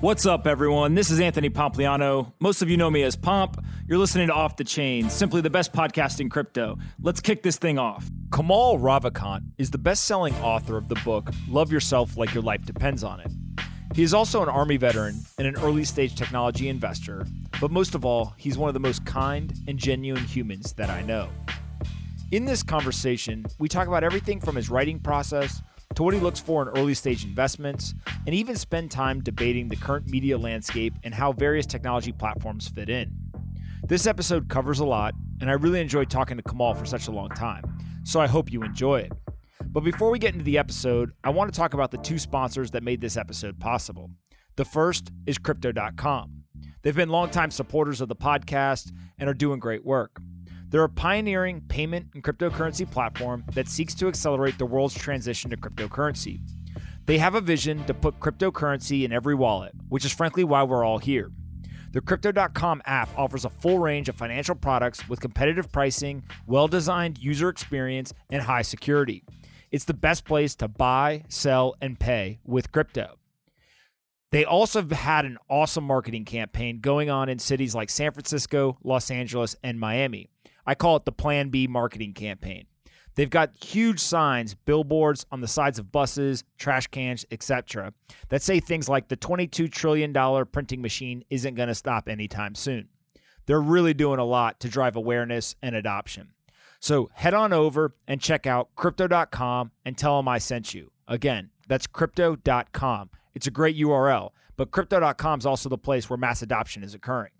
What's up, everyone? This is Anthony Pompliano. Most of you know me as Pomp. You're listening to Off the Chain, simply the best podcast in crypto. Let's kick this thing off. Kamal Ravikant is the best selling author of the book Love Yourself Like Your Life Depends on It. He is also an Army veteran and an early stage technology investor, but most of all, he's one of the most kind and genuine humans that I know. In this conversation, we talk about everything from his writing process to what he looks for in early stage investments, and even spend time debating the current media landscape and how various technology platforms fit in. This episode covers a lot, and I really enjoyed talking to Kamal for such a long time, so I hope you enjoy it. But before we get into the episode, I want to talk about the two sponsors that made this episode possible. The first is Crypto.com. They've been longtime supporters of the podcast and are doing great work. They're a pioneering payment and cryptocurrency platform that seeks to accelerate the world's transition to cryptocurrency. They have a vision to put cryptocurrency in every wallet, which is frankly why we're all here. The Crypto.com app offers a full range of financial products with competitive pricing, well designed user experience, and high security. It's the best place to buy, sell, and pay with crypto. They also have had an awesome marketing campaign going on in cities like San Francisco, Los Angeles, and Miami. I call it the Plan B marketing campaign. They've got huge signs, billboards on the sides of buses, trash cans, etc., that say things like the $22 trillion printing machine isn't going to stop anytime soon. They're really doing a lot to drive awareness and adoption. So head on over and check out crypto.com and tell them I sent you. Again, that's crypto.com. It's a great URL, but crypto.com is also the place where mass adoption is occurring.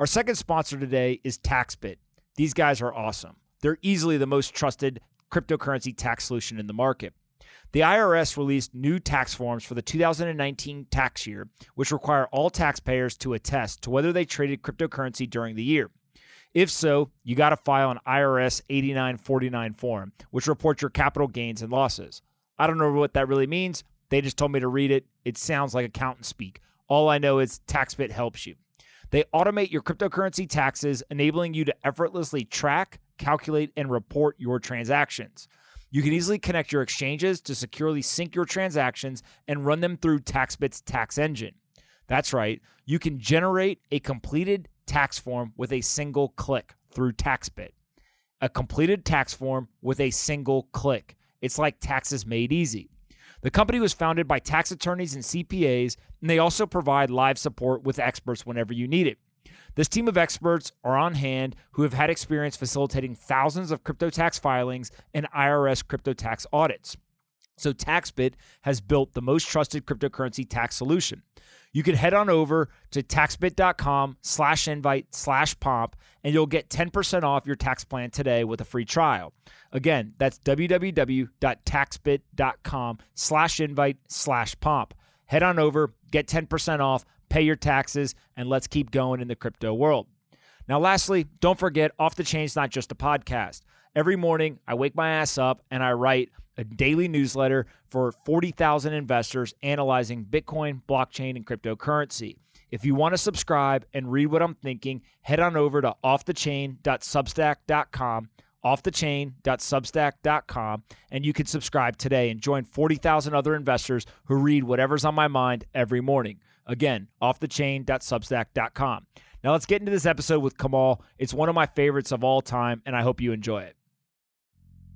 Our second sponsor today is TaxBit. These guys are awesome. They're easily the most trusted cryptocurrency tax solution in the market. The IRS released new tax forms for the 2019 tax year, which require all taxpayers to attest to whether they traded cryptocurrency during the year. If so, you got to file an IRS 8949 form, which reports your capital gains and losses. I don't know what that really means. They just told me to read it. It sounds like accountant speak. All I know is TaxBit helps you. They automate your cryptocurrency taxes, enabling you to effortlessly track, calculate, and report your transactions. You can easily connect your exchanges to securely sync your transactions and run them through TaxBit's tax engine. That's right, you can generate a completed tax form with a single click through TaxBit. A completed tax form with a single click. It's like taxes made easy. The company was founded by tax attorneys and CPAs, and they also provide live support with experts whenever you need it. This team of experts are on hand who have had experience facilitating thousands of crypto tax filings and IRS crypto tax audits. So TaxBit has built the most trusted cryptocurrency tax solution. You can head on over to taxbit.com slash invite slash pomp and you'll get 10% off your tax plan today with a free trial. Again, that's www.taxbit.com slash invite slash pomp. Head on over, get 10% off, pay your taxes, and let's keep going in the crypto world. Now, lastly, don't forget Off the Chain is not just a podcast. Every morning, I wake my ass up and I write a daily newsletter for 40,000 investors analyzing Bitcoin, blockchain, and cryptocurrency. If you want to subscribe and read what I'm thinking, head on over to offthechain.substack.com, offthechain.substack.com, and you can subscribe today and join 40,000 other investors who read whatever's on my mind every morning. Again, offthechain.substack.com. Now let's get into this episode with Kamal. It's one of my favorites of all time, and I hope you enjoy it.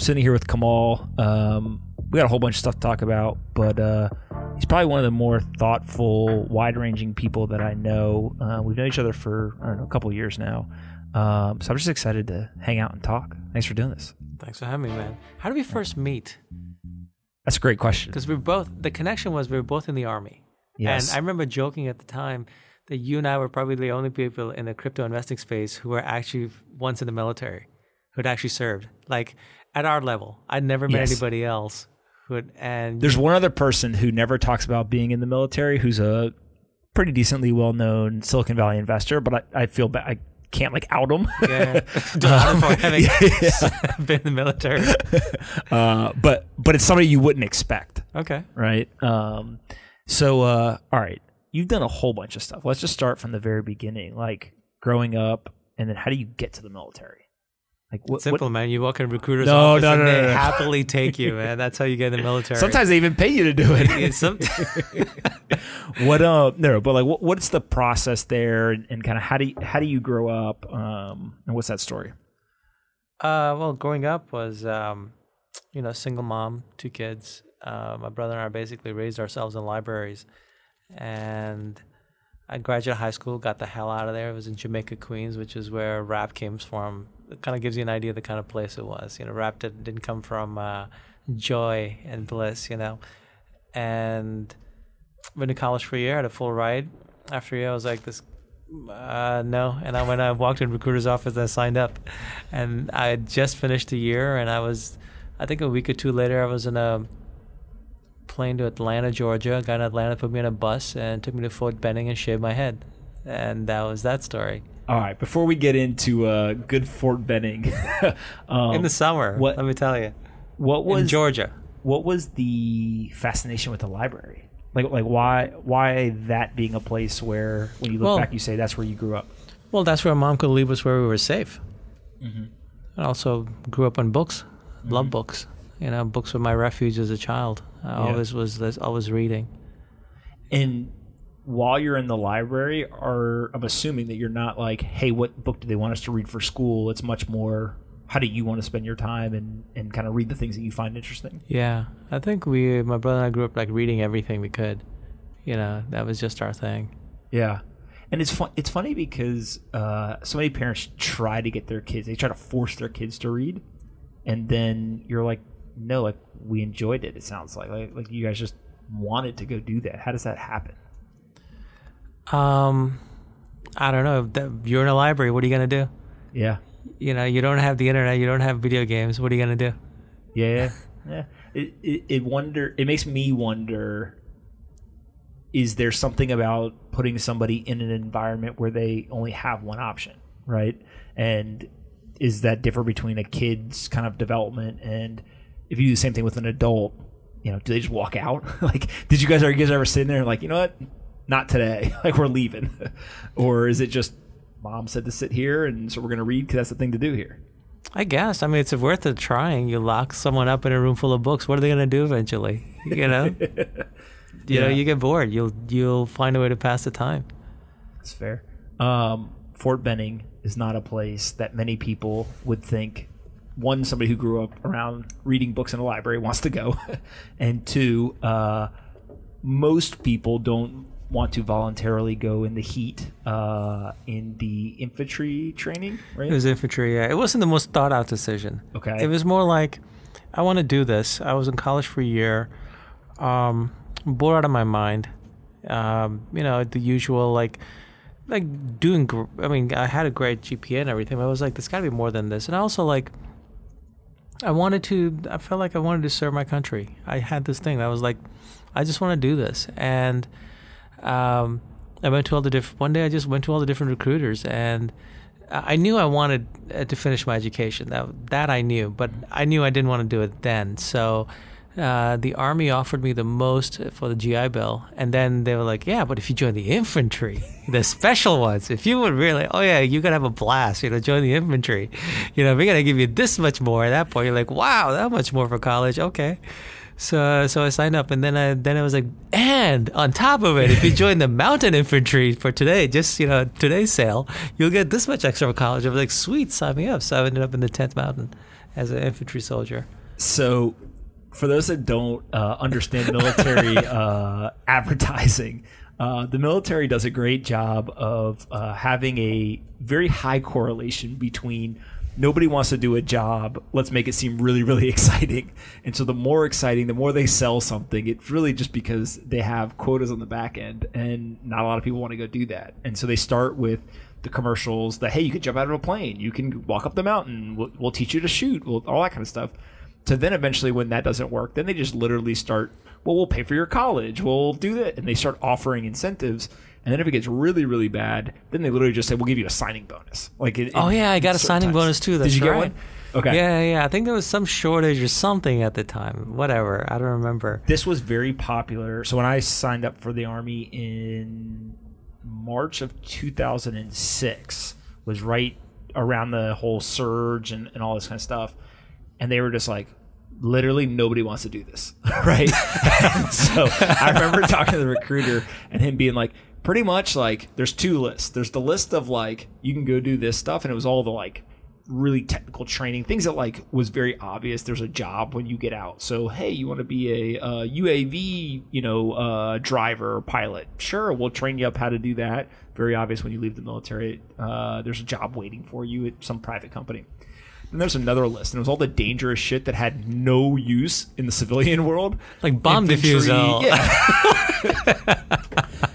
Sitting here with Kamal. Um, we got a whole bunch of stuff to talk about, but uh, he's probably one of the more thoughtful, wide-ranging people that I know. Uh, we've known each other for I don't know a couple of years now, um, so I'm just excited to hang out and talk. Thanks for doing this. Thanks for having me, man. How did we first meet? That's a great question. Because we both the connection was we were both in the army, Yes. and I remember joking at the time that you and I were probably the only people in the crypto investing space who were actually once in the military, who'd actually served. Like at our level, I'd never met Yes. anybody else who had. And There's one other person who never talks about being in the military who's a pretty decently well known Silicon Valley investor, but I, I feel bad. I can't like out him. Yeah, um, having yeah. been in the military. Uh, but but it's somebody you wouldn't expect. Okay. Right. Um. So uh, all right, you've done a whole bunch of stuff. Let's just start from the very beginning, like growing up, and then how do you get to the military? Like what, simple, what? man. You walk in a recruiter's no, office no, and no, they no, happily take you, man. That's how you get in the military. Sometimes they even pay you to do it. Some... what uh no, but like what, what's the process there and, and kind of how do you, how do you grow up? Um and what's that story? Uh well growing up was um you know, single mom, two kids. Uh, my brother and I basically raised ourselves in libraries and I graduated high school, got the hell out of there. It was in Jamaica, Queens, which is where rap came from. It kind of gives you an idea of the kind of place it was. You know, rap did, didn't come from uh, joy and bliss, you know. And went to college for a year, had a full ride. After a year, I was like, this, uh, no. And I went, I walked in recruiter's office, I signed up. And I just finished a year, and I was, I think a week or two later, I was in a plane to Atlanta, Georgia. Got in Atlanta, put me on a bus, and took me to Fort Benning and shaved my head. And that was that story. All right. Before we get into uh, good Fort Benning, um, in the summer, what, let me tell you, what was in Georgia? What was the fascination with the library? Like, like why, why that being a place where, when you look well, back, you say that's where you grew up. Well, that's where mom could leave us where we were safe. Mm-hmm. I also grew up on books. Mm-hmm. Love books. You know, books were my refuge as a child. I yeah. always was always reading. And while you're in the library, are I'm assuming that you're not like, hey, what book do they want us to read for school? It's much more how do you want to spend your time and, and kind of read the things that you find interesting? Yeah. I think we my brother and I grew up like reading everything we could. You know, that was just our thing. Yeah. And it's fun. It's funny because uh, so many parents try to get their kids. They try to force their kids to read, and then you're like, no, like we enjoyed it. It sounds like like like you guys just wanted to go do that. How does that happen? Um, I don't know. You're in a library. What are you gonna do? Yeah. You know, you don't have the internet. You don't have video games. What are you gonna do? Yeah, yeah. It, it, it wonder. It makes me wonder. Is there something about putting somebody in an environment where they only have one option, right? And is that differ between a kid's kind of development and if you do the same thing with an adult, you know, do they just walk out? like, did you guys are you guys ever sitting there like, you know what, not today, like we're leaving, or is it just mom said to sit here and so we're gonna read because that's the thing to do here? I guess. I mean, it's worth it trying. You lock someone up in a room full of books. What are they gonna do eventually? You know, you yeah. know, you get bored. You'll you'll find a way to pass the time. That's fair. Um, Fort Benning is not a place that many people would think one, somebody who grew up around reading books in a library wants to go, and two, uh, most people don't want to voluntarily go in the heat uh, in the infantry training, right? It was infantry, yeah. It wasn't the most thought out decision. Okay. It was more like, I want to do this. I was in college for a year, um, bored out of my mind. Um, you know, the usual, like, like doing, gr- I mean, I had a great GPA and everything, but I was like, there's got to be more than this. And I also, like, I wanted to. I felt like I wanted to serve my country. I had this thing that was like, I just want to do this, and um, I went to all the different. One day, I just went to all the different recruiters, and I knew I wanted uh, to finish my education. That that I knew, but I knew I didn't want to do it then. So uh, the army offered me the most for the GI Bill, and then they were like, "Yeah, but if you join the infantry, the special ones, if you would really, oh yeah, you gotta have a blast, you know, join the infantry, you know, we're gonna give you this much more." At that point, you're like, "Wow, that much more for college? Okay." So, so I signed up, and then I then I was like, and on top of it, if you join the mountain infantry for today, just you know today's sale, you'll get this much extra for college. I was like, sweet, sign me up. So I ended up in the 10th Mountain as an infantry soldier. So for those that don't uh, understand military uh, advertising, uh, the military does a great job of uh, having a very high correlation between nobody wants to do a job. Let's make it seem really, really exciting. And so the more exciting, the more they sell something, it's really just because they have quotas on the back end, and not a lot of people want to go do that. And so they start with the commercials that hey, you can jump out of a plane, you can walk up the mountain, we'll, we'll teach you to shoot, we'll, all that kind of stuff to then eventually when that doesn't work then they just literally start well we'll pay for your college we'll do that and they start offering incentives And then if it gets really, really bad, then they literally just say, "We'll give you a signing bonus." Like, it, Oh yeah, I got a signing times. bonus too. That's Did you get right. one? Okay. Yeah, yeah. I think there was some shortage or something at the time. Whatever. I don't remember. This was very popular. So when I signed up for the army in March of 2006, was right around the whole surge and, and all this kind of stuff, and they were just like. Literally nobody wants to do this, right? so I remember talking to the recruiter and him being like, pretty much like, there's two lists. There's the list of like, you can go do this stuff, and it was all the like really technical training, things that like was very obvious. There's a job when you get out. So hey, you want to be a uh, UAV, you know, uh, driver or pilot? Sure, we'll train you up how to do that. Very obvious when you leave the military. Uh, there's a job waiting for you at some private company. Then there's another list, and it was all the dangerous shit that had no use in the civilian world, Like bomb Infantry- defusal. Yeah.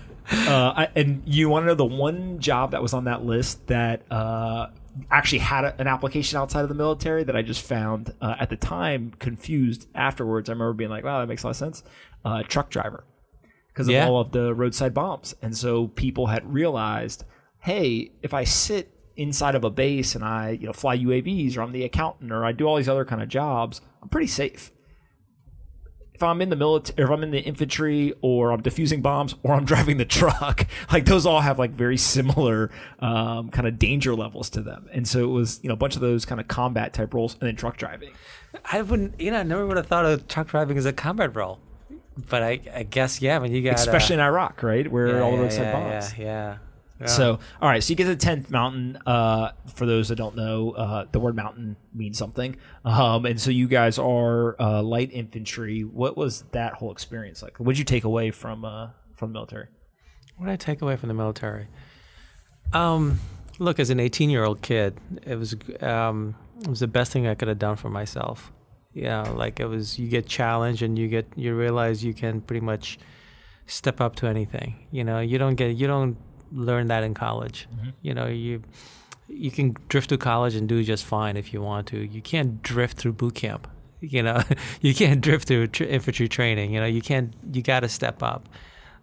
uh, I, and you want to know the one job that was on that list that uh, actually had a, an application outside of the military that I just found uh, at the time confused afterwards. I remember being like, wow, that makes a lot of sense. Uh, truck driver. Because of Yeah. all of the roadside bombs. And so people had realized, hey, if I sit inside of a base and I, you know, fly UAVs or I'm the accountant or I do all these other kind of jobs, I'm pretty safe if I'm in the military, if I'm in the infantry, or I'm defusing bombs, or I'm driving the truck, like those all have like very similar um, kind of danger levels to them. And so it was, you know, a bunch of those kind of combat type roles, and then truck driving. I wouldn't. You know, I never would have thought of truck driving as a combat role. But I, I guess yeah. When you got especially in Iraq, right, where yeah, all the yeah, roadside yeah, bombs. Yeah, yeah. Yeah. So, all right, so you get to the tenth mountain. Uh, for those that don't know, uh, the word mountain means something. Um, and so you guys are uh, light infantry. What was that whole experience like? What did you take away from uh, from the military? What did I take away from the military? Um, look, as an 18 year old kid, it was um, it was the best thing I could have done for myself. Yeah, like it was. You get challenged, and you get you realize you can pretty much step up to anything. You know, you don't get you don't learn that in college. You know, you you can drift to college and do just fine if you want to. You can't drift through boot camp. You know, you can't drift through tr- infantry training. You know, you can't. You got to step up.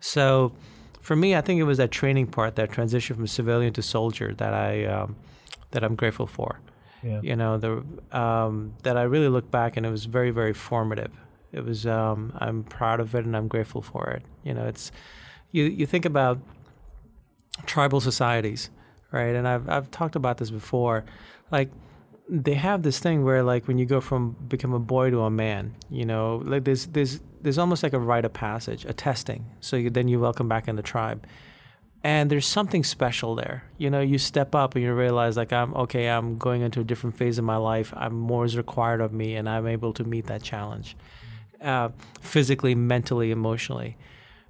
So, for me, I think it was that training part, that transition from civilian to soldier, that I um, that I'm grateful for. Yeah. You know, the um, that I really look back and it was very, very formative. It was. Um, I'm proud of it and I'm grateful for it. You know, it's you. You think about tribal societies, right? And I've I've talked about this before, like they have this thing where like when you go from become a boy to a man, you know, like there's there's there's almost like a rite of passage, a testing. So you, then you welcome back in the tribe. And there's something special there. You know, you step up and you realize like I'm okay, I'm going into a different phase of my life. I'm more is required of me and I'm able to meet that challenge. Uh, physically, mentally, emotionally.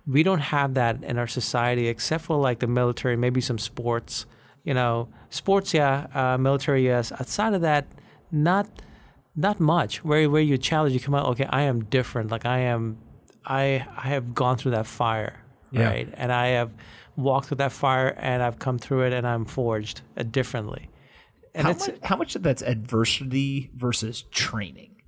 We don't have that in our society except for like the military, maybe some sports you know, sports, yeah, uh, military, yes. Outside of that, not not much. Where where you challenge, you come out, okay, I am different. Like I am, I I have gone through that fire, Yeah. right? And I have walked through that fire, and I've come through it, and I'm forged uh, differently. And how it's much, how much of that's adversity versus training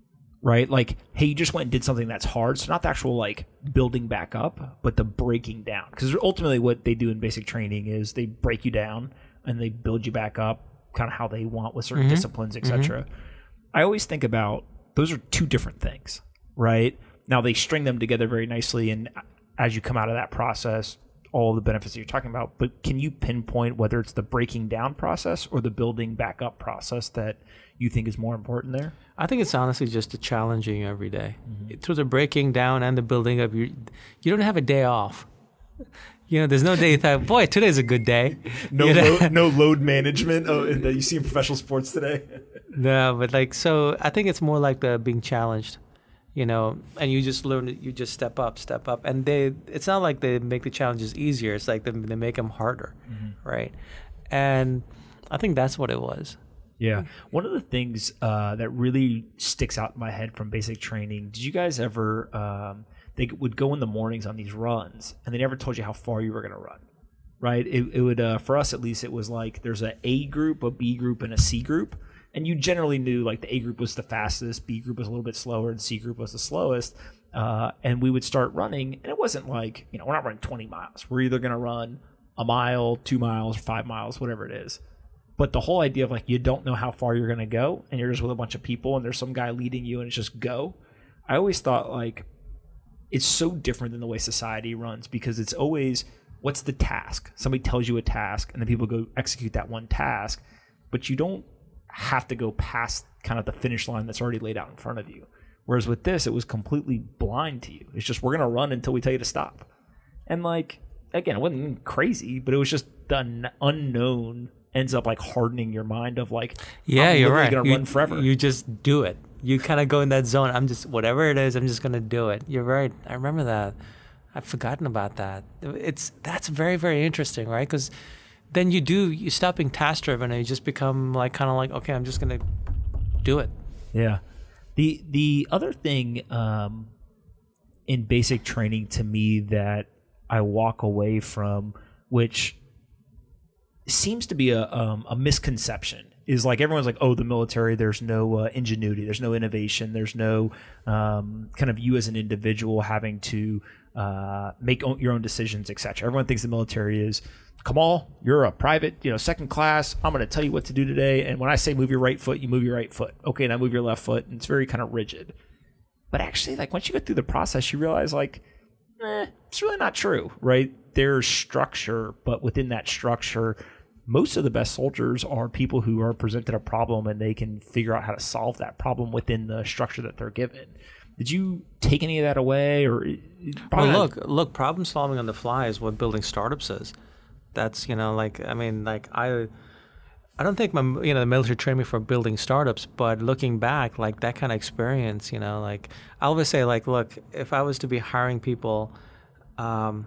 right? Like hey you just went and did something that's hard. So not the actual like building back up but the breaking down. Because ultimately what they do in basic training is they break you down and they build you back up kind of how they want with certain mm-hmm. disciplines etc mm-hmm. i always think about those are two different things right? Now they string them together very nicely and as you come out of that process all the benefits that you're talking about but can you pinpoint whether it's the breaking down process or the building back up process that you think is more important there I think it's honestly just the challenging you every day. Mm-hmm. Through the breaking down and the building up, you you don't have a day off. You know, there's no day you thought, boy, today's a good day. no You know? load, no load management oh, that you see in professional sports today No, but like so, I think it's more like the being challenged, you know, and you just learn. You just step up, step up, and they. It's not like they make the challenges easier. It's like they, they make them harder, right? And I think that's what it was. Yeah. One of the things uh, that really sticks out in my head from basic training, did you guys ever, um, they would go in the mornings on these runs and they never told you how far you were going to run, right? It, it would, uh, for us at least, it was like there's a A group, a B group, and a C group. And you generally knew like the A group was the fastest, B group was a little bit slower, and C group was the slowest. Uh, and we would start running, and it wasn't like, you know, we're not running 20 miles. We're either going to run a mile, two miles, five miles, whatever it is. But the whole idea of like you don't know how far you're gonna go, and you're just with a bunch of people, and there's some guy leading you, and it's just go. I always thought like it's so different than the way society runs because it's always what's the task? Somebody tells you a task, and then people go execute that one task, but you don't have to go past kind of the finish line that's already laid out in front of you. Whereas with this, it was completely blind to you. It's just we're gonna run until we tell you to stop, and like again, it wasn't crazy, but it was just the un- unknown ends up like hardening your mind of like Yeah, I'm you're right. gonna you, run forever. You just do it. You kind of go in that zone. I'm just whatever it is. I'm just gonna do it. You're right. I remember that. I've forgotten about that. It's that's very very interesting, right? Because then you do you stop being task driven and you just become like kind of like okay, I'm just gonna do it. Yeah. The the other thing um, in basic training to me that I walk away from, which seems to be a um, a misconception, is like everyone's like, oh, the military. There's no uh, ingenuity. There's no innovation. There's no um, kind of you as an individual having to uh, make o- your own decisions, etc. Everyone thinks the military is. Kamal, you're a private, you know, second class. I'm going to tell you what to do today. And when I say move your right foot, you move your right foot. Okay, now move your left foot. And it's very kind of rigid. But actually, like once you go through the process, you realize like, eh, it's really not true, right? There's structure, but within that structure, most of the best soldiers are people who are presented a problem and they can figure out how to solve that problem within the structure that they're given. Did you take any of that away, or Well, look, look, problem solving on the fly is what building startups is. That's you know, like I mean, like I, I don't think my you know the military trained me for building startups, but looking back, like that kind of experience, you know, like I always say, like, look, if I was to be hiring people, um,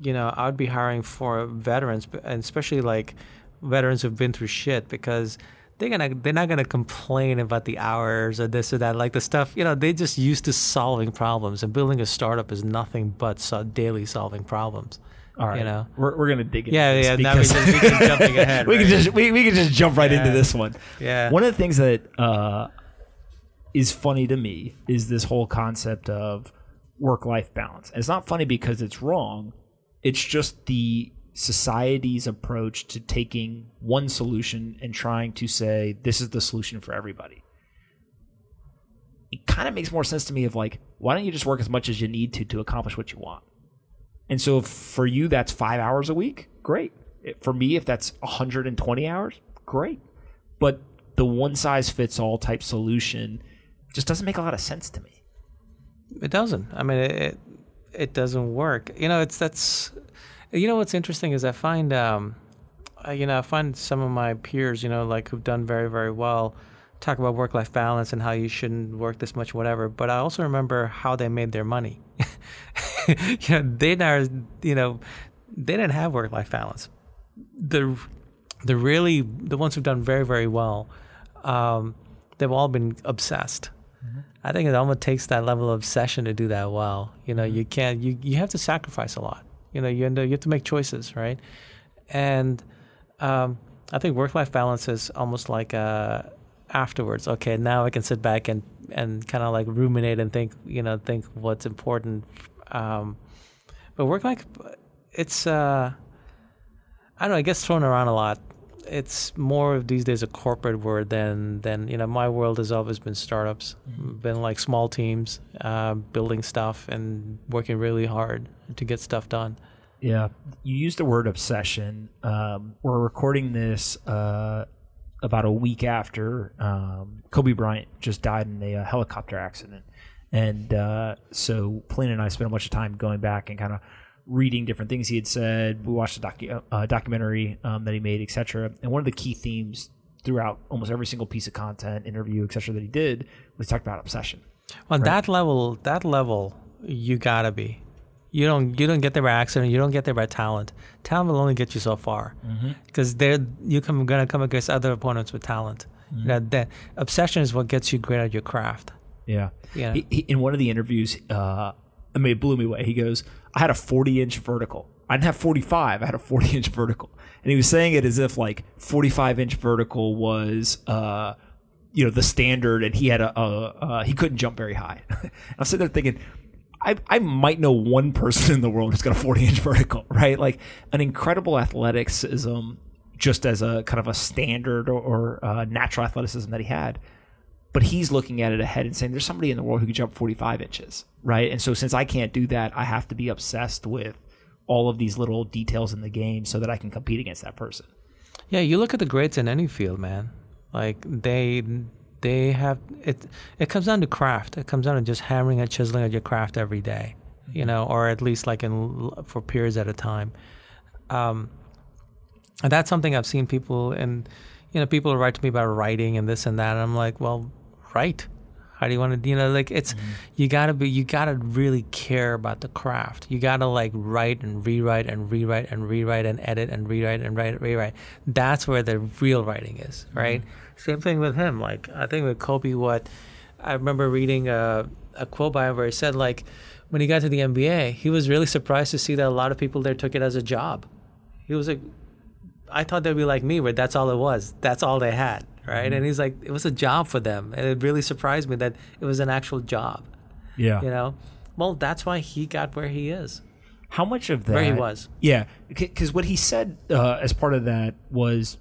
you know, I would be hiring for veterans, and especially like veterans who've been through shit because they're gonna they're not gonna complain about the hours or this or that like the stuff you know they just used to solving problems and building a startup is nothing but so daily solving problems All right, you know we're, we're gonna dig into Yeah, this yeah, now we because just- we can jumping ahead, we can just we, we can just jump right into Yeah. this one. Yeah. One of the things that uh, is funny to me is this whole concept of work life balance. And it's not funny because it's wrong. It's just the society's approach to taking one solution and trying to say this is the solution for everybody. It kind of makes more sense to me of like, why don't you just work as much as you need to to accomplish what you want? And so for you that's five hours a week, great. For me, if that's 120 hours, great. But the one size fits all type solution just doesn't make a lot of sense to me. It doesn't. I mean, it, it doesn't work. You know, it's that's. You know what's interesting is I find, um, you know, I find some of my peers, you know, like who've done very very well, talk about work life balance and how you shouldn't work this much, whatever. But I also remember how they made their money. you know, they are, you know, they didn't have work life balance. The the really the ones who've done very very well, um, they've all been obsessed. I think it almost takes that level of obsession to do that well. You know, you can't. You you have to sacrifice a lot. You know, you end up, you have to make choices, right? And um, I think work life balance is almost like uh, afterwards. Okay, now I can sit back and and kind of like ruminate and think. You know, think what's important. Um, but work like it's uh, I don't know. I guess thrown around a lot. It's more of these days a corporate word than than you know. My world has always been startups, been like small teams, uh, building stuff and working really hard to get stuff done. Yeah, you used the word obsession. Um, we're recording this uh, about a week after um, Kobe Bryant just died in a, uh helicopter accident, and uh, so Polina and I spent a bunch of time going back and kind of reading different things he had said. We watched a docu- uh, documentary um, that he made, etc. And one of the key themes throughout almost every single piece of content, interview, etc. that he did was talk about obsession. On that level, that level, you gotta be. You don't you don't get there by accident. You don't get there by talent. Talent will only get you so far because they're you come gonna come against other opponents with talent. You know, that obsession is what gets you great at your craft. Yeah. Yeah. He, he, in one of the interviews, uh, I mean, it blew me away. He goes, I had a 40 inch vertical. I didn't have 45. I had a 40 inch vertical. And he was saying it as if like 45 inch vertical was, uh, you know, the standard and he had a, a uh, he couldn't jump very high. I'm sitting there thinking, I, I might know one person in the world who's got a 40 inch vertical, right? Like an incredible athleticism, just as a kind of a standard or, or uh, natural athleticism that he had. But he's looking at it ahead and saying, there's somebody in the world who can jump 45 inches, right? And so since I can't do that, I have to be obsessed with all of these little details in the game so that I can compete against that person. Yeah, you look at the greats in any field, man. Like they they have it it comes down to craft. It comes down to just hammering and chiseling at your craft every day, you know, or at least like in for periods at a time. Um and that's something I've seen people and you know, people write to me about writing and this and that and I'm like, well, write. How do you want to, you know, like it's, mm-hmm. you gotta be, you gotta really care about the craft. You gotta like write and rewrite and rewrite and rewrite and edit and rewrite and write, rewrite. That's where the real writing is, right? Mm-hmm. Same thing with him. Like, I think with Kobe, what I remember reading a, a quote by him where he said, like, when he got to the NBA, he was really surprised to see that a lot of people there took it as a job. He was like, I thought they'd be like me, where that's all it was. That's all they had right? Mm-hmm. And he's like, it was a job for them, and it really surprised me that it was an actual job. Yeah, you know, well, that's why he got where he is. How much of that? Where he was? Yeah, because what he said uh, as part of that was,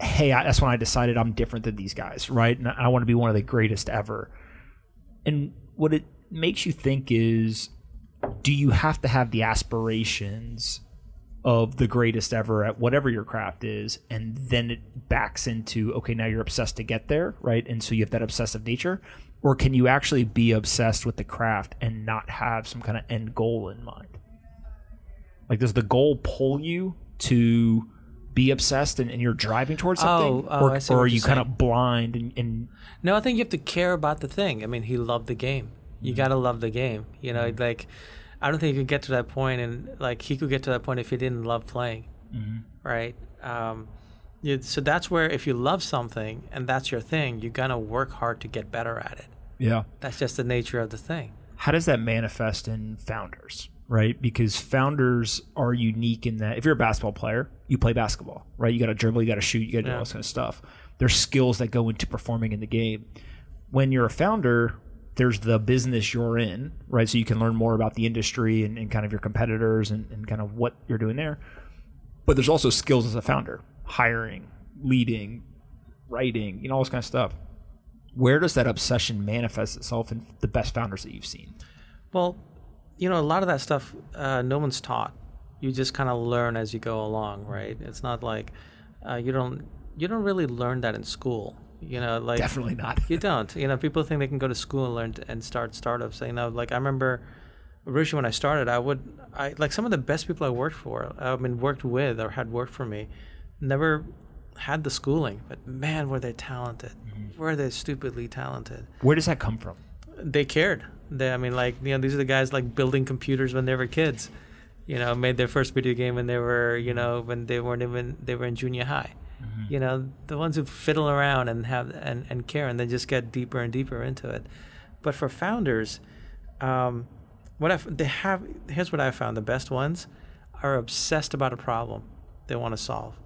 "Hey, I, that's when I decided I'm different than these guys, right? And I want to be one of the greatest ever." And what it makes you think is, do you have to have the aspirations of the greatest ever at whatever your craft is and then it backs into okay now you're obsessed to get there right and so you have that obsessive nature or can you actually be obsessed with the craft and not have some kind of end goal in mind like does the goal pull you to be obsessed and, and you're driving towards something oh, oh, or, or are you kind of blind and, and, no i think you have to care about the thing i mean he loved the game you mm-hmm. got to love the game you know mm-hmm. like I don't think he could get to that point, and like he could get to that point if he didn't love playing, mm-hmm. right? Um, you, so that's where if you love something and that's your thing, you're gonna work hard to get better at it. Yeah, that's just the nature of the thing. How does that manifest in founders? Right, because founders are unique in that if you're a basketball player, you play basketball, right? You got to dribble, you got to shoot, you got to do all this kind of stuff. There's skills that go into performing in the game. When you're a founder, there's the business you're in, right? So you can learn more about the industry and, and kind of your competitors and, and, kind of what you're doing there. But there's also skills as a founder, hiring, leading, writing, you know, all this kind of stuff. Where does that obsession manifest itself in the best founders that you've seen? Well, you know, a lot of that stuff uh, no one's taught. You just kind of learn as you go along, right? It's not like uh, you don't you don't really learn that in school you know, like definitely not. you don't. You know, people think they can go to school and learn to, and start startups. You know, like I remember originally when I started, I would, I like some of the best people I worked for, I mean, worked with or had worked for me, never had the schooling, but man, were they talented? Mm-hmm. Were they stupidly talented? Where does that come from? They cared. They, I mean, like you know, these are the guys like building computers when they were kids. You know, made their first video game when they were, you know, when they weren't even they were in junior high Mm-hmm. You know, the ones who fiddle around and have and, and care and then just get deeper and deeper into it. But for founders, um, what I they have here's what I found: the best ones are obsessed about a problem they want to solve.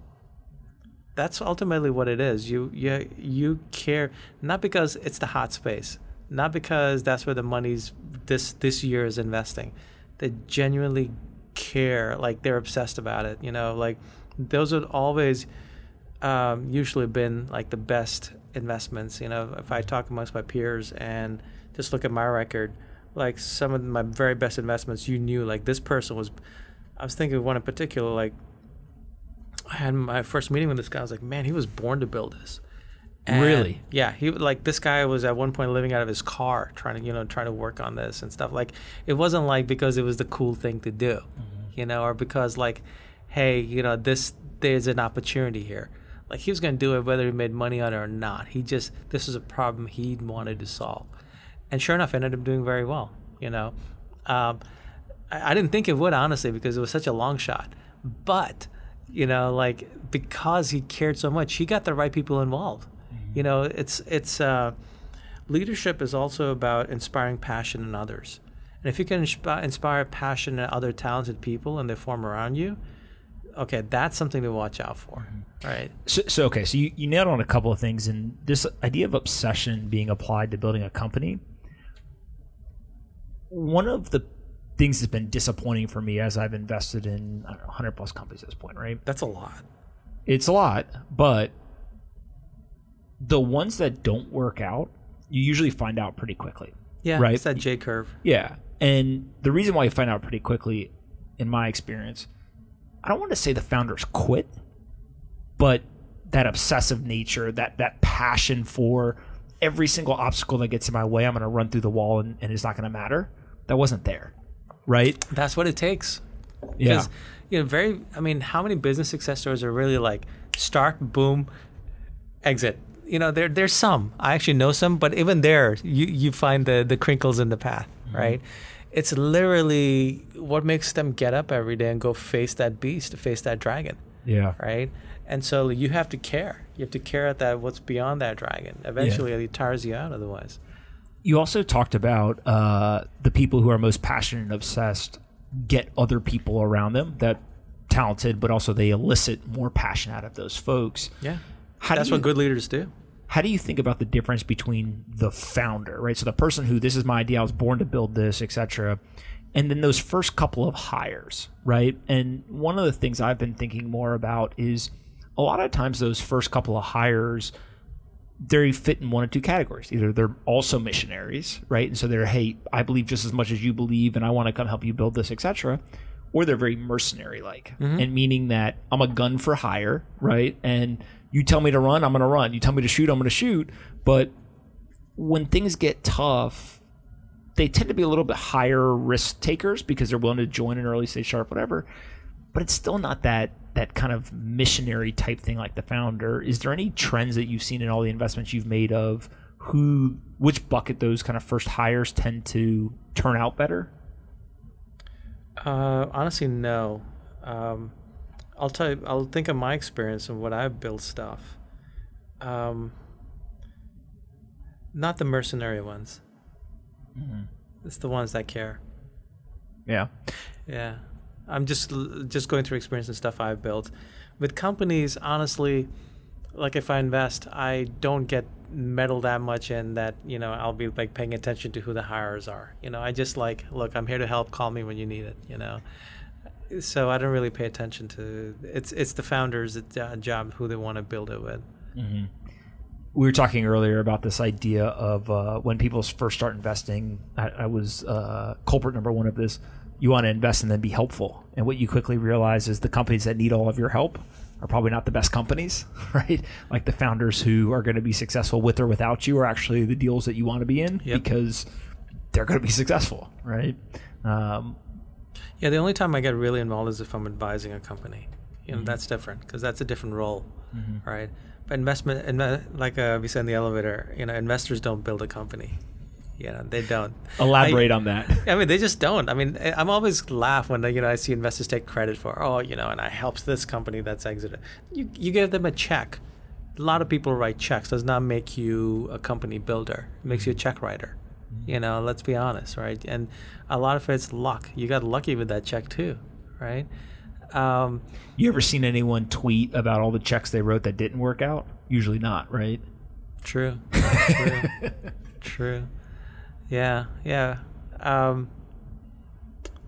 That's ultimately what it is. You you you care not because it's the hot space, not because that's where the money's this this year is investing. They genuinely care, like they're obsessed about it. You know, like those are always um, usually been like the best investments. You know, if I talk amongst my peers and just look at my record, like some of my very best investments, you knew like this person was. I was thinking of one in particular. Like I had my first meeting with this guy. I was like, man, he was born to build this. And really? Yeah, he like this guy was at one point living out of his car, trying to you know trying to work on this and stuff. Like it wasn't like because it was the cool thing to do, mm-hmm. you know, or because like, hey, you know, this there's an opportunity here. Like he was going to do it whether he made money on it or not. He just this was a problem he wanted to solve, and sure enough, ended up doing very well. You know, um, I, I didn't think it would honestly because it was such a long shot, but you know, like because he cared so much, he got the right people involved. You know, it's it's uh, leadership is also about inspiring passion in others, and if you can insp- inspire passion in other talented people and they form around you, okay, that's something to watch out for, mm-hmm. right? So, so, okay, so you, you nailed on a couple of things, and this idea of obsession being applied to building a company. one of the things that's been disappointing for me as I've invested in I don't know, 100 plus companies at this point, right? That's a lot. It's a lot, but the ones that don't work out, you usually find out pretty quickly. Yeah, Right. It's that J curve. Yeah. And the reason why you find out pretty quickly, in my experience, I don't want to say the founders quit, but that obsessive nature, that that passion for every single obstacle that gets in my way, I'm going to run through the wall and, and it's not going to matter. That wasn't there, right? That's what it takes. Yeah. You know, very. I mean, how many business success stories are really like start, boom, exit? You know, there there's some. I actually know some, but even there, you you find the the crinkles in the path, right? It's literally what makes them get up every day and go face that beast, face that dragon, Yeah. right? And so you have to care. You have to care at that what's beyond that dragon. Eventually, it tires you out. Otherwise, You also talked about uh, the people who are most passionate and obsessed get other people around them that talented, but also they elicit more passion out of those folks. yeah, How that's you- what good leaders do. how do you think about the difference between the founder right? So the person who this is my idea i was born to build this etc and then those first couple of hires right? And one of the things i've been thinking more about is a lot of times those first couple of hires they fit in one of two categories. Either they're also missionaries right? And so they're hey i believe just as much as you believe and i want to come help you build this etc or they're very mercenary like mm-hmm. and meaning that i'm a gun for hire right? And you tell me to run i'm going to run. You tell me to shoot i'm going to shoot. But when things get tough they tend to be a little bit higher risk takers because they're willing to join an early stage startup whatever. But it's still not that that kind of missionary type thing like the founder. Is there any trends that you've seen in all the investments you've made of who which bucket those kind of first hires tend to turn out better? Uh, honestly, no. Um, I'll tell you. I'll think of my experience and what I've built stuff. Um, not the mercenary ones. It's the ones that care. yeah Yeah, I'm just just going through experience and stuff I've built. With companies, honestly, like if I invest, I don't get meddle that much in that. You know, I'll be like paying attention to who the hires are. You know, I just like look. I'm here to help. Call me when you need it. You know. So I don't really pay attention to it's it's the founders' job who they want to build it with. we were talking earlier about this idea of uh, when people first start investing. I, I was uh, culprit number one of this. You want to invest and then be helpful, and what you quickly realize is the companies that need all of your help are probably not the best companies, right? Like the founders who are going to be successful with or without you are actually the deals that you want to be in Yep. because they're going to be successful, right? Um, Yeah, the only time I get really involved is if I'm advising a company. You know, mm-hmm. that's different because that's a different role, mm-hmm. right? But investment, inve- like uh, we said in the elevator, you know, investors don't build a company. You know, they don't. elaborate I, on that. I mean, they just don't. I mean, I- I'm always laugh when you know I see investors take credit for, oh, you know, and I helped this company that's exited. You you give them a check. A lot of people write checks. Does not make you a company builder. It makes you a mm-hmm. check writer. You know, let's be honest, right? And a lot of it's luck. You got lucky with that check too, right? Um, You ever seen anyone tweet about all the checks they wrote that didn't work out? Usually not, right? True. True. True. Yeah. Yeah. Um,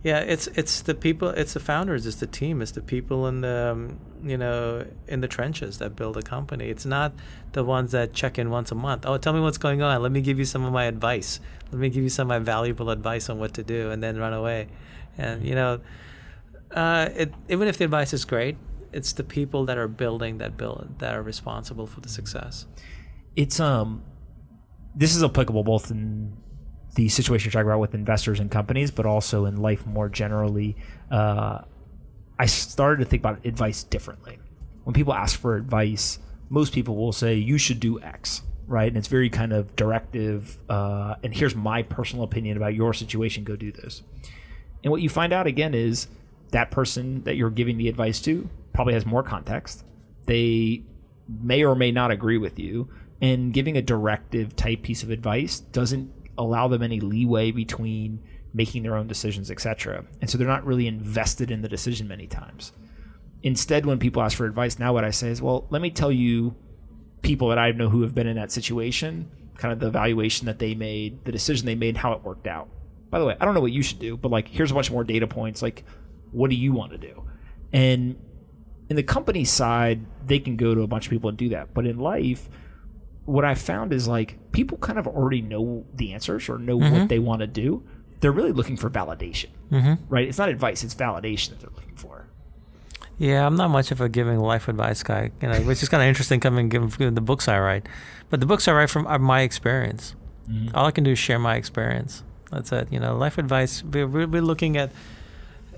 yeah. It's it's the people. It's the founders. It's the team. It's the people in the um, you know in the trenches that build a company. It's not the ones that check in once a month. Oh, tell me what's going on. Let me give you some of my advice. Let me give you some of my valuable advice on what to do, and then run away. And you know, uh, it, even if the advice is great, it's the people that are building that build that are responsible for the success. it's um this is applicable both in the situation you're talking about with investors and companies but also in life more generally uh, i started to think about advice differently when people ask for advice most people will say you should do x right and it's very kind of directive uh, and here's my personal opinion about your situation go do this and what you find out again is that person that you're giving the advice to probably has more context. They may or may not agree with you. And giving a directive type piece of advice doesn't allow them any leeway between making their own decisions, etc. And so they're not really invested in the decision many times. Instead, when people ask for advice, now what I say is, well, let me tell you people that I know who have been in that situation, kind of the evaluation that they made, the decision they made, how it worked out. by the way, I don't know what you should do, but like, here's a bunch more data points. Like, what do you want to do? And in the company side, they can go to a bunch of people and do that. But in life, what I found is like people kind of already know the answers or know what mm-hmm. they want to do. They're really looking for validation, right? It's not advice; it's validation that they're looking for. Yeah, I'm not much of a giving life advice guy, you know, which is kind of interesting coming given the books I write. But the books I write from are my experience. All I can do is share my experience. That's it. You know, life advice. We're, we're we're looking at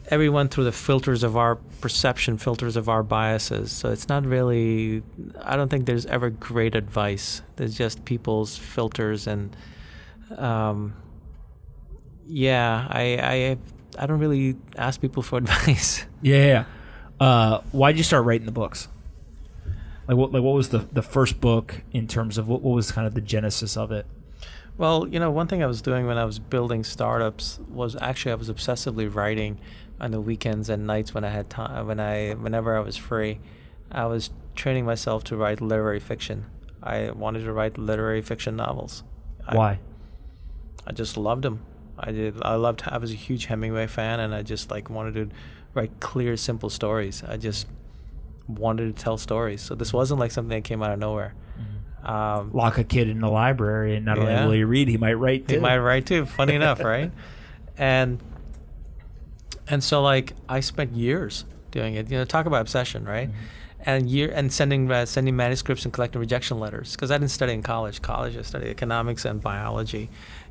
everyone through the filters of our perception, filters of our biases. So it's not really. I don't think there's ever great advice. There's just people's filters and. Um, yeah, I I I don't really ask people for advice. Yeah. Uh, why did you start writing the books? Like what? Like what was the the first book in terms of what, what was kind of the genesis of it? Well, you know, one thing I was doing when I was building startups was actually I was obsessively writing on the weekends and nights when I had time, when I, whenever I was free, I was training myself to write literary fiction. I wanted to write literary fiction novels. I, Why? I just loved them. I did. I loved. I was a huge Hemingway fan, and I just like wanted to write clear, simple stories. I just wanted to tell stories. So this wasn't like something that came out of nowhere. Um, Lock a kid in the library, and not only will he read, he might write too. He might write too. Funny enough, right? And and so like I spent years doing it. You know, talk about obsession, right? And year and sending uh, sending manuscripts and collecting rejection letters because I didn't study in college. College I studied economics and biology.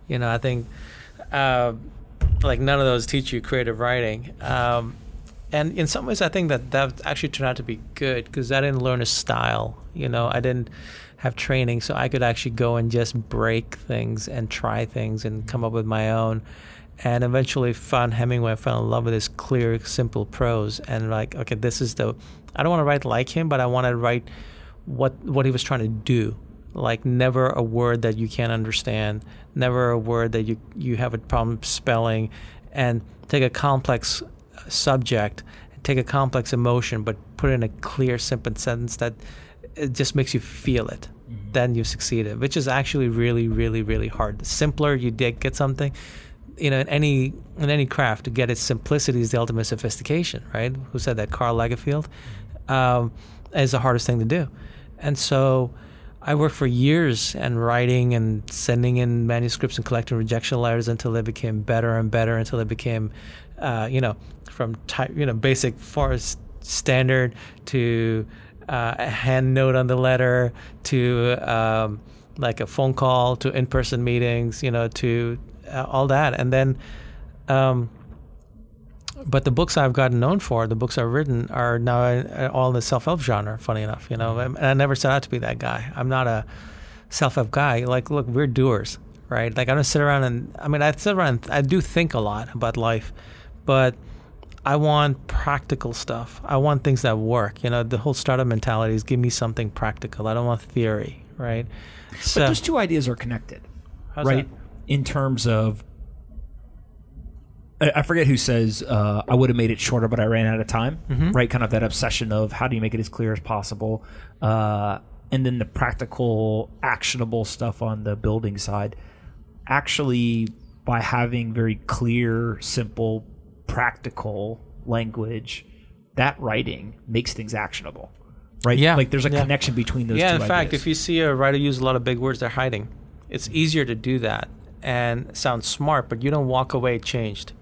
You know, I think uh, like none of those teach you creative writing. Um, and in some ways, I think that that actually turned out to be good because I didn't learn a style. You know, I didn't have training, so I could actually go and just break things and try things and come up with my own. And eventually found Hemingway. I fell in love with his clear, simple prose, and like, okay, this is the. I don't want to write like him, but I want to write what what he was trying to do. Like never a word that you can't understand, never a word that you you have a problem spelling, and take a complex subject, take a complex emotion, but put it in a clear, simple sentence that it just makes you feel it. Then you succeeded, which is actually really, really, really hard. The simpler you did get something, you know, in any in any craft, to get its simplicity is the ultimate sophistication, right? Who said that? Karl Lagerfeld. Um, is the hardest thing to do, and so. I worked for years and writing and sending in manuscripts and collecting rejection letters until they became better and better until they became, uh, you know, from type, you know, basic forest standard to uh, a hand note on the letter to um, like a phone call to in-person meetings, you know, to uh, all that, and then. Um, but the books I've gotten known for, the books I've written, are now uh, all in the self-help genre. Funny enough, you know, and I never set out to be that guy. I'm not a self-help guy. Like, look, we're doers, right? Like, I don't sit around and I mean, I sit around. And I do think a lot about life, but I want practical stuff. I want things that work. You know, the whole startup mentality is give me something practical. I don't want theory, right? So, But those two ideas are connected, right? that? In terms of, I forget who says uh, I would have made it shorter, but I ran out of time. Mm-hmm. Right, kind of that obsession of how do you make it as clear as possible, uh, and then the practical, actionable stuff on the building side. Actually, by having very clear, simple, practical language, that writing makes things actionable. Right? Yeah, Like there's a yeah. connection between those yeah, in fact, if you see a writer use a lot of big words, they're hiding. It's easier to do that and sound smart, but you don't walk away changed.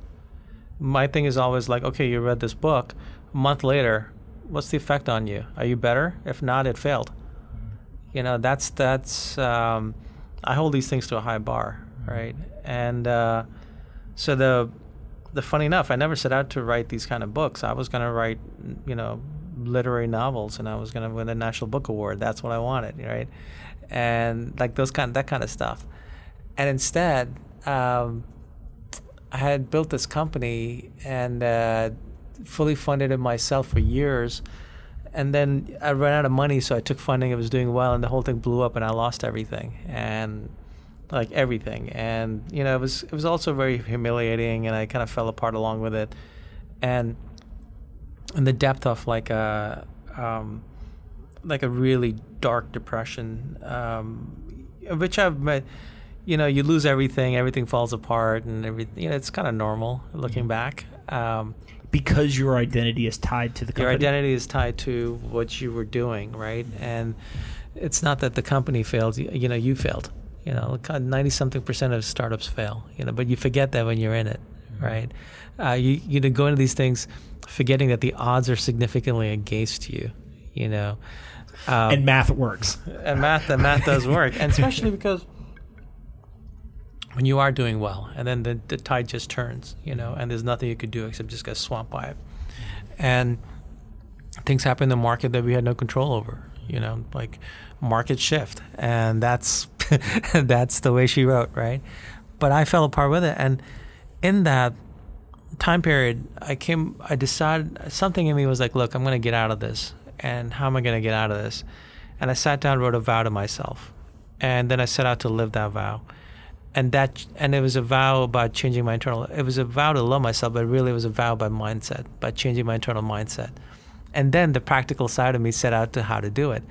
My thing is always like, okay, you read this book. A month later, what's the effect on you? Are you better? If not, it failed. You know, that's that's. Um, I hold these things to a high bar, right? And uh, so the the funny enough, I never set out to write these kind of books. I was going to write, you know, literary novels, and I was going to win a National Book Award. That's what I wanted, right? And like those kind, that kind of stuff. And instead, um, I had built this company and uh, fully funded it myself for years. And then I ran out of money, so I took funding. It was doing well, and the whole thing blew up, and I lost everything. And like everything and you know it was it was also very humiliating and I kind of fell apart along with it and in the depth of like a um, like a really dark depression um, which I've met you know, you lose everything, everything falls apart, and everything. You know, it's kind of normal looking back. Um, because your identity is tied to the company. your identity is tied to what you were doing, right? And it's not that the company failed. You, you know, you failed. You know, ninety something percent of startups fail. You know, but you forget that when you're in it, right? Uh, you you know, go into these things forgetting that the odds are significantly against you. You know, um, and math works. and math and math does work, and especially because when you are doing well, and then the, the tide just turns, you know, and there's nothing you could do except just get swamped by it, and things happen in the market that we had no control over, you know, like market shift, and that's that's the way she wrote, right? But I fell apart with it, and in that time period, I came, I decided something in me was like, look, I'm going to get out of this, and how am I going to get out of this? And I sat down, wrote a vow to myself, and then I set out to live that vow and that and it was a vow about changing my internal it was a vow to love myself but really it was a vow by mindset by changing my internal mindset. And then the practical side of me set out to how to do it.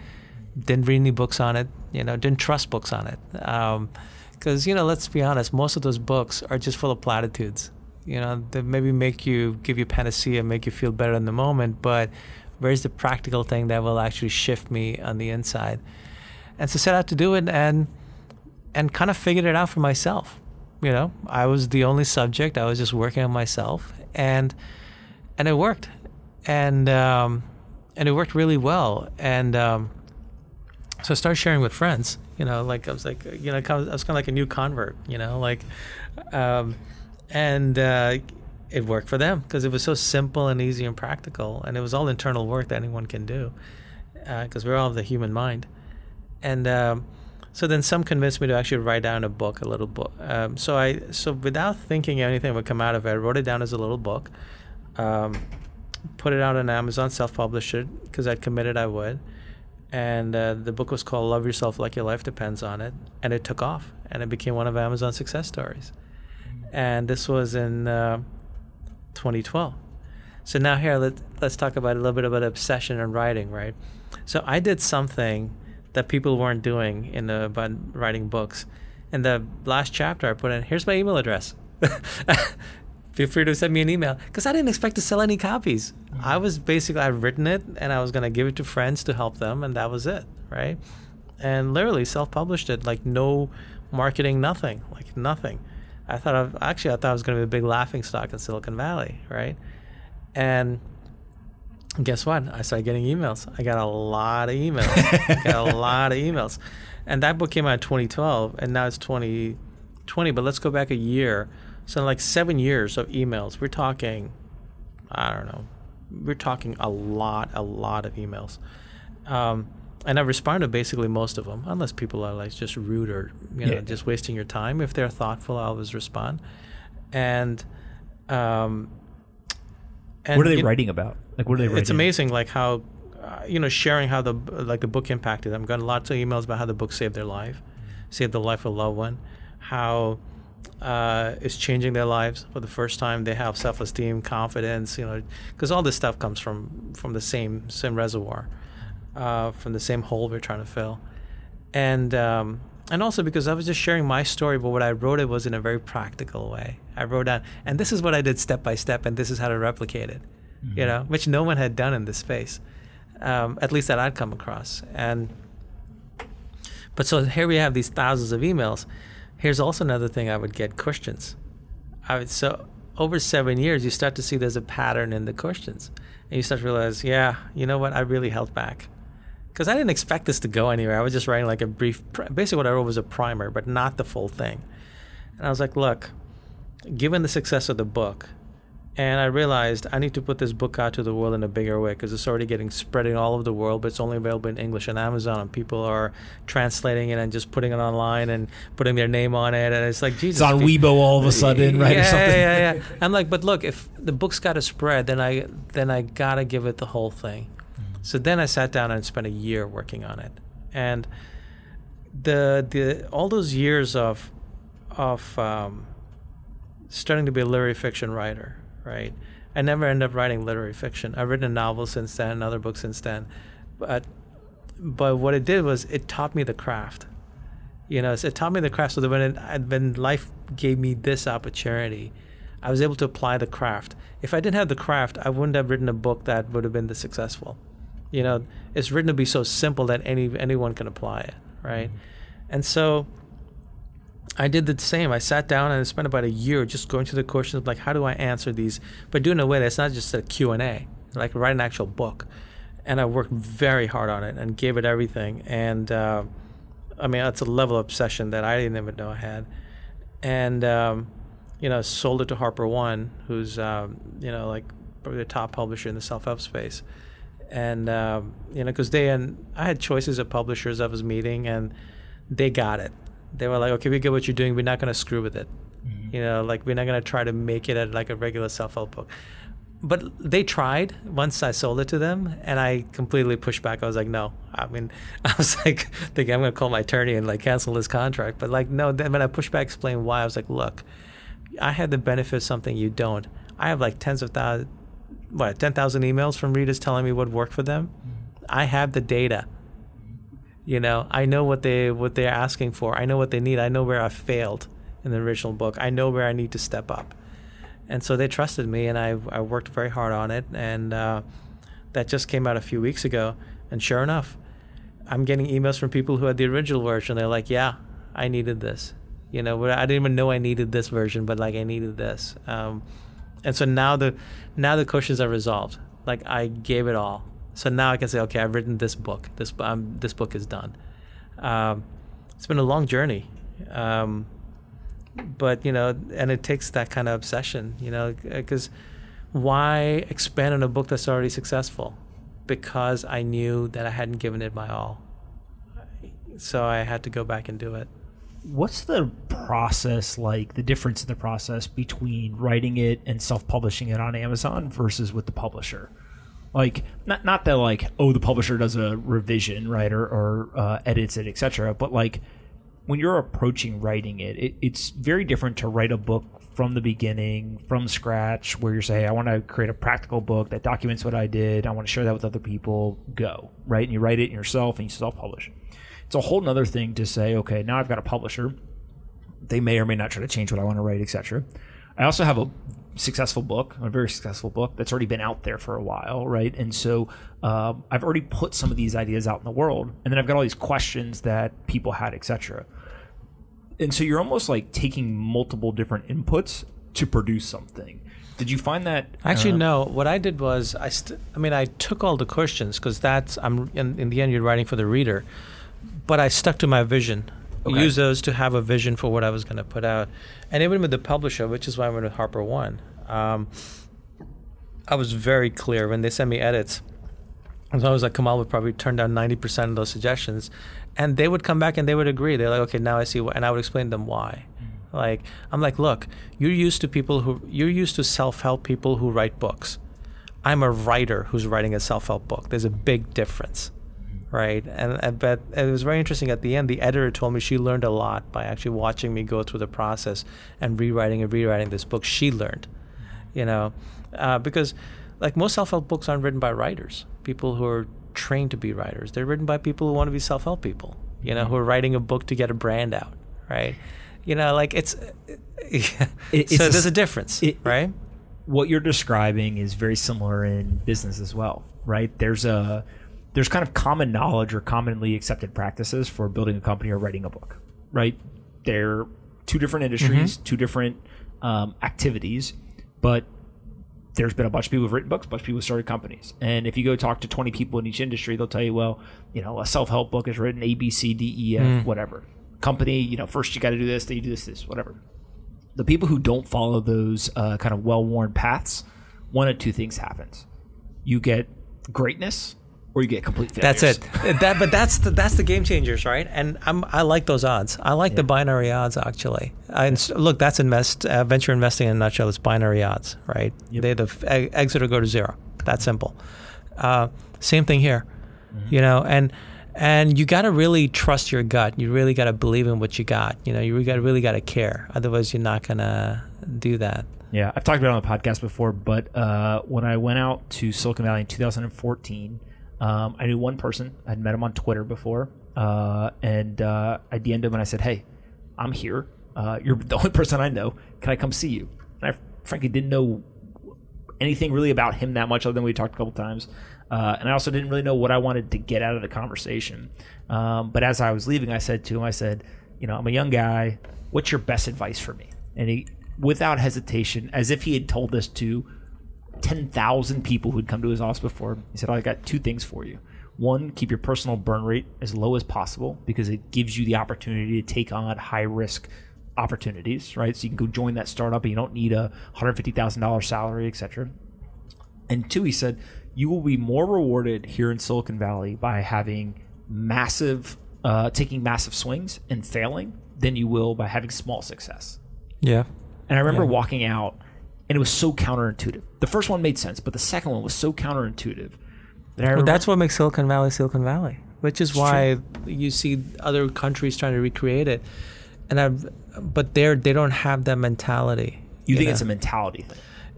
Didn't read any books on it you know didn't trust books on it. Because um, you know let's be honest most of those books are just full of platitudes you know that maybe make you give you panacea make you feel better in the moment but where's the practical thing that will actually shift me on the inside? And so set out to do it and and kind of figured it out for myself. You know, I was the only subject. I was just working on myself, and and it worked, and um, and it worked really well. And um, so I started sharing with friends. You know, like I was like, you know, I was kind of like a new convert. You know, like, um, and uh, it worked for them because it was so simple and easy and practical, and it was all internal work that anyone can do because uh, we're all the human mind, and um, so then some convinced me to actually write down a book, a little book. Um, so I so without thinking anything would come out of it, I wrote it down as a little book, um, put it out on Amazon, self-published it because I'd committed I would, and uh, the book was called "Love Yourself Like Your Life Depends on It," and it took off, and it became one of Amazon's success stories. And this was in uh, 2012. So now here let, let's talk about a little bit about obsession and writing, right? So I did something that people weren't doing in the writing books. In the last chapter, I put in, "Here's my email address. Feel free to send me an email." Because I didn't expect to sell any copies. Mm-hmm. I was basically I'd written it and I was gonna give it to friends to help them, and that was it, right? And literally self-published it, like no marketing, nothing, like nothing. I thought of actually I thought I was gonna be a big laughing stock in Silicon Valley, right? And guess what? I started getting emails. I got a lot of emails. got a lot of emails. And that book came out in 2012, and now it's 2020. But let's go back a year. So, like seven years of emails. We're talking, I don't know, we're talking a lot, a lot of emails. Um, and I respond to basically most of them, unless people are like just rude or you know yeah. just wasting your time. If they're thoughtful, I always respond. And um, and what are they writing about? Like, what are they writing? It's amazing, like how, uh, you know, sharing how the like the book impacted them. Got lots of emails about how the book saved their life, saved the life of a loved one, how uh, it's changing their lives for the first time. They have self-esteem, confidence, you know, because all this stuff comes from from the same same reservoir, uh, from the same hole we're trying to fill, and um, and also because I was just sharing my story, but what I wrote it was in a very practical way. I wrote down, and this is what I did step by step, and this is how to replicate it, mm-hmm. you know, which no one had done in this space, um, at least that I'd come across. And but so here we have these thousands of emails. Here's also another thing I would get questions. I would so over seven years, you start to see there's a pattern in the questions, and you start to realize, yeah, you know what, I really held back because I didn't expect this to go anywhere. I was just writing like a brief, basically what I wrote was a primer, but not the full thing. And I was like, look, given the success of the book, and I realized I need to put this book out to the world in a bigger way because it's already getting spreading all over the world, but it's only available in English on Amazon, and people are translating it and just putting it online and putting their name on it, and it's like Jesus. It's on Weibo all of a sudden, right? Yeah, yeah, yeah. I'm like, but look, if the book's got to spread, then I then I gotta give it the whole thing. So then I sat down and spent a year working on it, and the the all those years of of um, starting to be a literary fiction writer, right? I never ended up writing literary fiction. I've written a novel since then, another book since then, but but what it did was it taught me the craft. You know, it taught me the craft. So that when it, when life gave me this opportunity, I was able to apply the craft. If I didn't have the craft, I wouldn't have written a book that would have been this successful. You know, it's written to be so simple that any anyone can apply it, right? Mm-hmm. And so I did the same. I sat down and I spent about a year just going through the questions of like how do I answer these, but doing it a way that's not just a Q&A, like write an actual book. And I worked very hard on it and gave it everything. And uh, I mean, that's a level of obsession that I didn't even know I had. And, um, you know, sold it to HarperOne, who's, um, you know, like probably the top publisher in the self-help space. And, um, you know, because they, and I had choices of publishers I was meeting and they got it they were like, okay, we get what you're doing. We're not going to screw with it. Mm-hmm. You know, like we're not going to try to make it at like a regular self-help book. But they tried once I sold it to them, and I completely pushed back. I was like, no. I mean, I was like thinking I'm going to call my attorney and like cancel this contract. But like, no. Then when I pushed back, explained why, I was like, look, I had the benefit of something you don't. I have like tens of thousands, what, ten thousand emails from readers telling me what worked for them. Mm-hmm. I have the data. You know, I know what they what they're asking for. I know what they need. I know where I failed in the original book. I know where I need to step up. And so they trusted me, and I I worked very hard on it. And uh, that just came out a few weeks ago. And sure enough, I'm getting emails from people who had the original version. They're like, "Yeah, I needed this." You know, I didn't even know I needed this version, but like I needed this. Um, and so now the now the questions are resolved. Like I gave it all so now I can say, okay, I've written this book. This um, this book is done. Um, it's been a long journey, um, but you know, and it takes that kind of obsession, you know, because why expand on a book that's already successful? Because I knew that I hadn't given it my all, so I had to go back and do it. What's the process like? The difference in the process between writing it and self-publishing it on Amazon versus with the publisher? Like not not that like oh the publisher does a revision right or, or uh, edits it etc but like when you're approaching writing it, it, it's very different to write a book from the beginning from scratch where you're saying i want to create a practical book that documents what i did. I want to share that with other people. Go right? And you write it yourself and you self-publish. It's a whole nother thing to say okay now i've got a publisher. They may or may not try to change what i want to write etc i also have a successful book, a very successful book that's already been out there for a while, right? And so uh, I've already put some of these ideas out in the world, and then I've got all these questions that people had, etc. And so you're almost like taking multiple different inputs to produce something. Did you find that? Actually, uh, no. What I did was I, st- I mean, I took all the questions because that's I'm in, in the end you're writing for the reader, but I stuck to my vision okay. use those to have a vision for what I was going to put out. And even with the publisher, which is why I went with HarperOne, um, I was very clear when they sent me edits. I was like, Kamal would probably turn down 90% of those suggestions. And they would come back and they would agree. They're like, okay, now I see what, and I would explain to them why. Mm. Like, I'm like, look, you're used to people who, you're used to self help people who write books. I'm a writer who's writing a self help book. There's a big difference right? And, and but it was very interesting. At the end, the editor told me she learned a lot by actually watching me go through the process and rewriting and rewriting this book. She learned, you know, uh, because like most self-help books aren't written by writers, people who are trained to be writers. They're written by people who want to be self-help people, you know, who are writing a book to get a brand out, right? You know, like it's, it, it's so a, there's a difference, it, right? What you're describing is very similar in business as well, right? There's a there's kind of common knowledge or commonly accepted practices for building a company or writing a book, right? They're two different industries, mm-hmm. two different um, activities, but there's been a bunch of people who've written books, a bunch of people who started companies. And if you go talk to 20 people in each industry, they'll tell you, well, you know, a self help book is written A, B, C, D, E, F, mm. whatever. Company, you know, first you got to do this, then you do this, this, whatever. The people who don't follow those uh, kind of well worn paths, one of two things happens. You get greatness or you get complete failures. That's it. that, but that's the that's the game changers, right? And I'm I like those odds. I like yeah. the binary odds actually. And look, that's invest uh, venture investing in a nutshell. It's binary odds, right? Yep. They the exit or go to zero. That simple. Uh, same thing here, mm-hmm. you know, and and you got to really trust your gut. You really got to believe in what you got. You know, you really got really got to care. Otherwise, you're not gonna do that. Yeah, I've talked about it on the podcast before, but uh, when I went out to Silicon Valley in 2014 Um, I knew one person. I'd met him on Twitter before, uh, and uh, I DM'd him and I said, "Hey, I'm here. Uh, you're the only person I know. Can I come see you?" And I frankly didn't know anything really about him that much, other than we talked a couple times. Uh, and I also didn't really know what I wanted to get out of the conversation. Um, but as I was leaving, I said to him, I said, "You know, I'm a young guy. What's your best advice for me?" And he, without hesitation, as if he had told this to 10,000 people who'd come to his office before. He said, I got two things for you. One, keep your personal burn rate as low as possible because it gives you the opportunity to take on high risk opportunities, right? So you can go join that startup and you don't need a $150,000 salary, etc. And two, he said, you will be more rewarded here in Silicon Valley by having massive, uh, taking massive swings and failing than you will by having small success. Yeah. And I remember Yeah. walking out, and it was so counterintuitive. The first one made sense, but the second one was so counterintuitive. That remember, that's what makes Silicon Valley Silicon Valley, which is why you see other countries trying to recreate it. And I've, but they're they don't have that mentality. you think know? it's a mentality thing.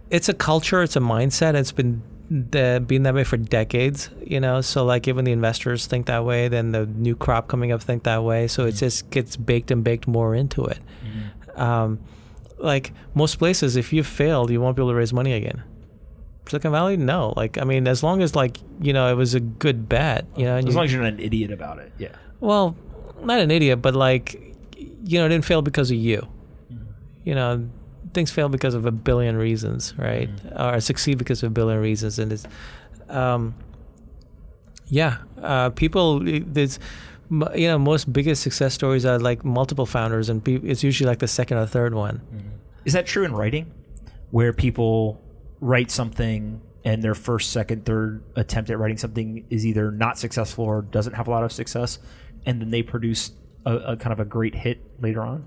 it's a culture, it's a mindset. It's been the, been that way for decades, you know. So like even the investors think that way, then the new crop coming up think that way. So it just gets baked and baked more into it. Um, like most places, if you failed, you won't be able to raise money again. Silicon Valley, no. Like I mean, as long as like you know it was a good bet, you know. As you, long as you're not an idiot about it, yeah. well, not an idiot, but like you know, it didn't fail because of you. You know, things fail because of a billion reasons, right? Or succeed because of a billion reasons, and it's, um, yeah, uh, people. There's, you know, most biggest success stories are like multiple founders, and it's usually like the second or third one. Is that true in writing, where people write something and their first, second, third attempt at writing something is either not successful or doesn't have a lot of success, and then they produce a, a kind of a great hit later on?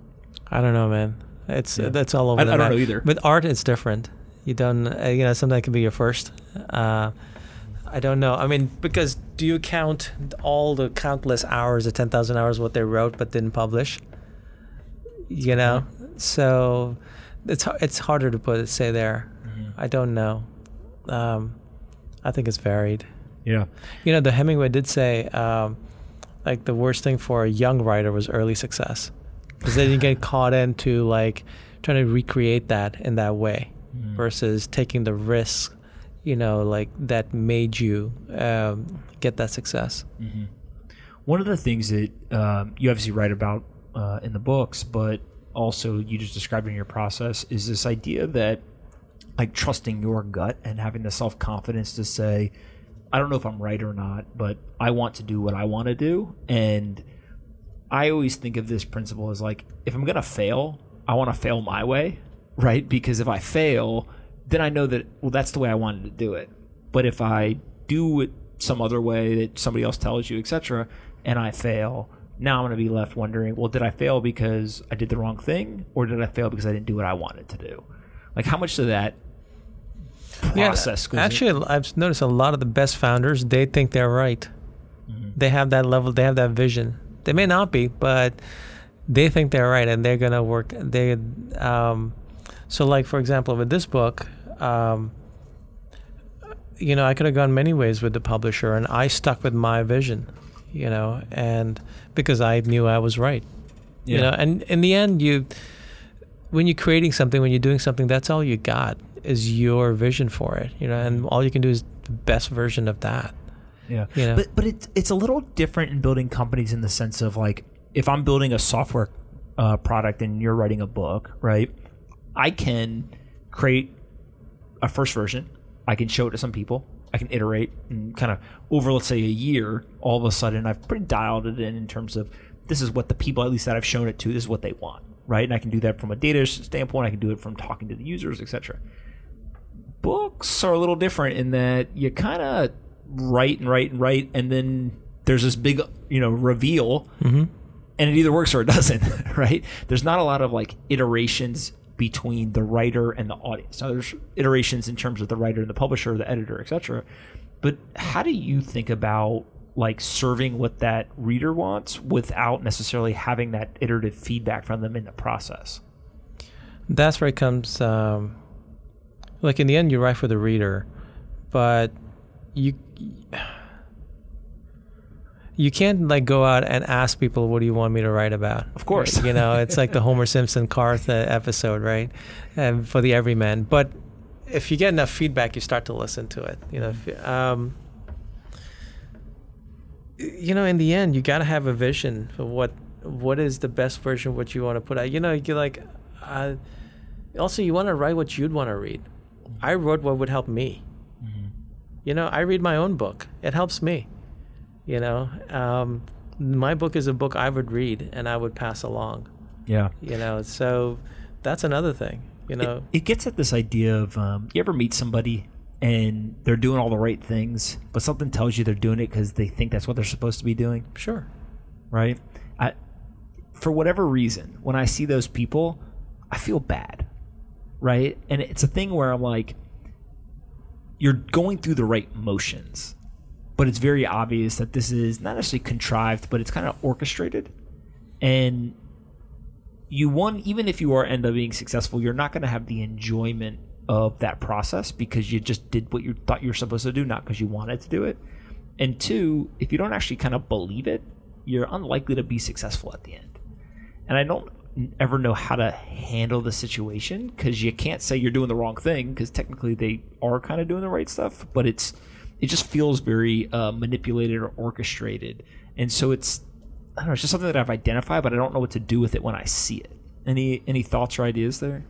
I don't know, man. It's Yeah. that's all over. I- the I don't map. know either. With art, it's different. You don't, uh, you know, something can be your first. Uh, I don't know. I mean, because do you count all the countless hours, the ten thousand hours, what they wrote but didn't publish? You know, so it's har- it's harder to put say there. Mm-hmm. I don't know. Um, I think it's varied. Yeah. You know, the Hemingway did say, um, like the worst thing for a young writer was early success, because then you get caught into like trying to recreate that in that way, versus taking the risk, you know, like that made you um, get that success. One of the things that um, you obviously write about uh, in the books, but also you just described in your process, is this idea that like trusting your gut and having the self confidence to say, I don't know if I'm right or not, but I want to do what I want to do. And I always think of this principle as like, if I'm going to fail, I want to fail my way, right? Because if I fail, then I know that, well, that's the way I wanted to do it. But if I do it some other way that somebody else tells you, etc., and I fail, now I'm going to be left wondering, well, did I fail because I did the wrong thing, or did I fail because I didn't do what I wanted to do? Like, how much of that process in- actually, I've noticed a lot of the best founders they think they're right. They have that level. They have that vision. They may not be, but they think they're right, and they're gonna work. They, um, so like for example, with this book, um, you know, I could have gone many ways with the publisher, and I stuck with my vision, you know, and because I knew I was right, you Yeah. know, and in the end, you, when you're creating something, when you're doing something, that's all you got is your vision for it, you know, and all you can do is the best version of that. Yeah, You know? but but it's it's a little different in building companies in the sense of like if I'm building a software uh, product and you're writing a book, right? I can create a first version. I can show it to some people. I can iterate and kind of over let's say a year. All of a sudden, I've pretty dialed it in in terms of this is what the people at least that I've shown it to. This is what they want, right? And I can do that from a data standpoint. I can do it from talking to the users, etc books are a little different in that you kind of write and write and write, and then there's this big, you know, reveal, and it either works or it doesn't, right? There's not a lot of like iterations between the writer and the audience. Now, there's iterations in terms of the writer and the publisher, the editor, etc. But how do you think about like serving what that reader wants without necessarily having that iterative feedback from them in the process? That's where it comes. Um, like in the end, you write for the reader, but you you can't like go out and ask people what do you want me to write about? Of course. you know it's like the homer simpson Carth uh, episode right? Um, for the everyman. But if you get enough feedback you start to listen to it you know if, um, you know in the end you got to have a vision for what what is the best version of what you want to put out. You know you're like uh, also you want to write what you'd want to read i wrote what would help me. You know i read my own book. It helps me you know? Um, my book is a book i would read and i would pass along. Yeah. you know so that's another thing you know? It, it gets at this idea of um, you ever meet somebody and they're doing all the right things, but something tells you they're doing it because they think that's what they're supposed to be doing, sure. Right? I, for whatever reason, when I see those people, I feel bad, right? And it's a thing where I'm like, you're going through the right motions, but it's very obvious that this is not necessarily contrived, but it's kind of orchestrated. And you one even if you are end up being successful, you're not going to have the enjoyment of that process because you just did what you thought you were supposed to do, not because you wanted to do it. And two, if you don't actually kind of believe it, you're unlikely to be successful at the end. And I don't ever know how to handle the situation because you can't say you're doing the wrong thing because technically they are kind of doing the right stuff, but it's it just feels very uh, manipulated or orchestrated, and so it's I don't know, it's just something that I've identified, but I don't know what to do with it when I see it. Any any thoughts or ideas there?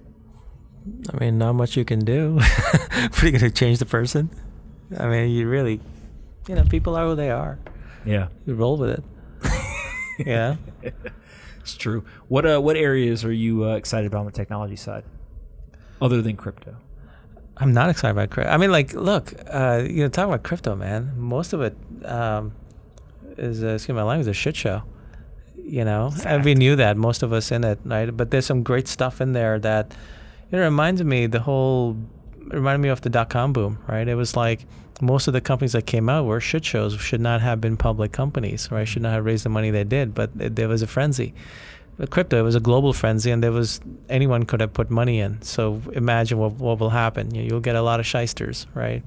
I mean, not much you can do. what are you to change the person? I mean, you really, you know, people are who they are. Yeah, You roll with it. yeah. It's true. What uh what areas are you uh, excited about on the technology side, other than crypto? I'm not excited about crypto. I mean, like, look, uh, you know, talking about crypto, man. Most of it um, is, uh, excuse my language, a shit show. You know, and we knew that most of us in it, right? But there's some great stuff in there that, you know, reminds me the whole, reminded me of the dot com boom, right? It was like most of the companies that came out were shit shows, should not have been public companies, right? Should not have raised the money they did, but it, there was a frenzy. With crypto, it was a global frenzy, and there was anyone could have put money in. So imagine what what will happen. You, you'll get a lot of shysters, right?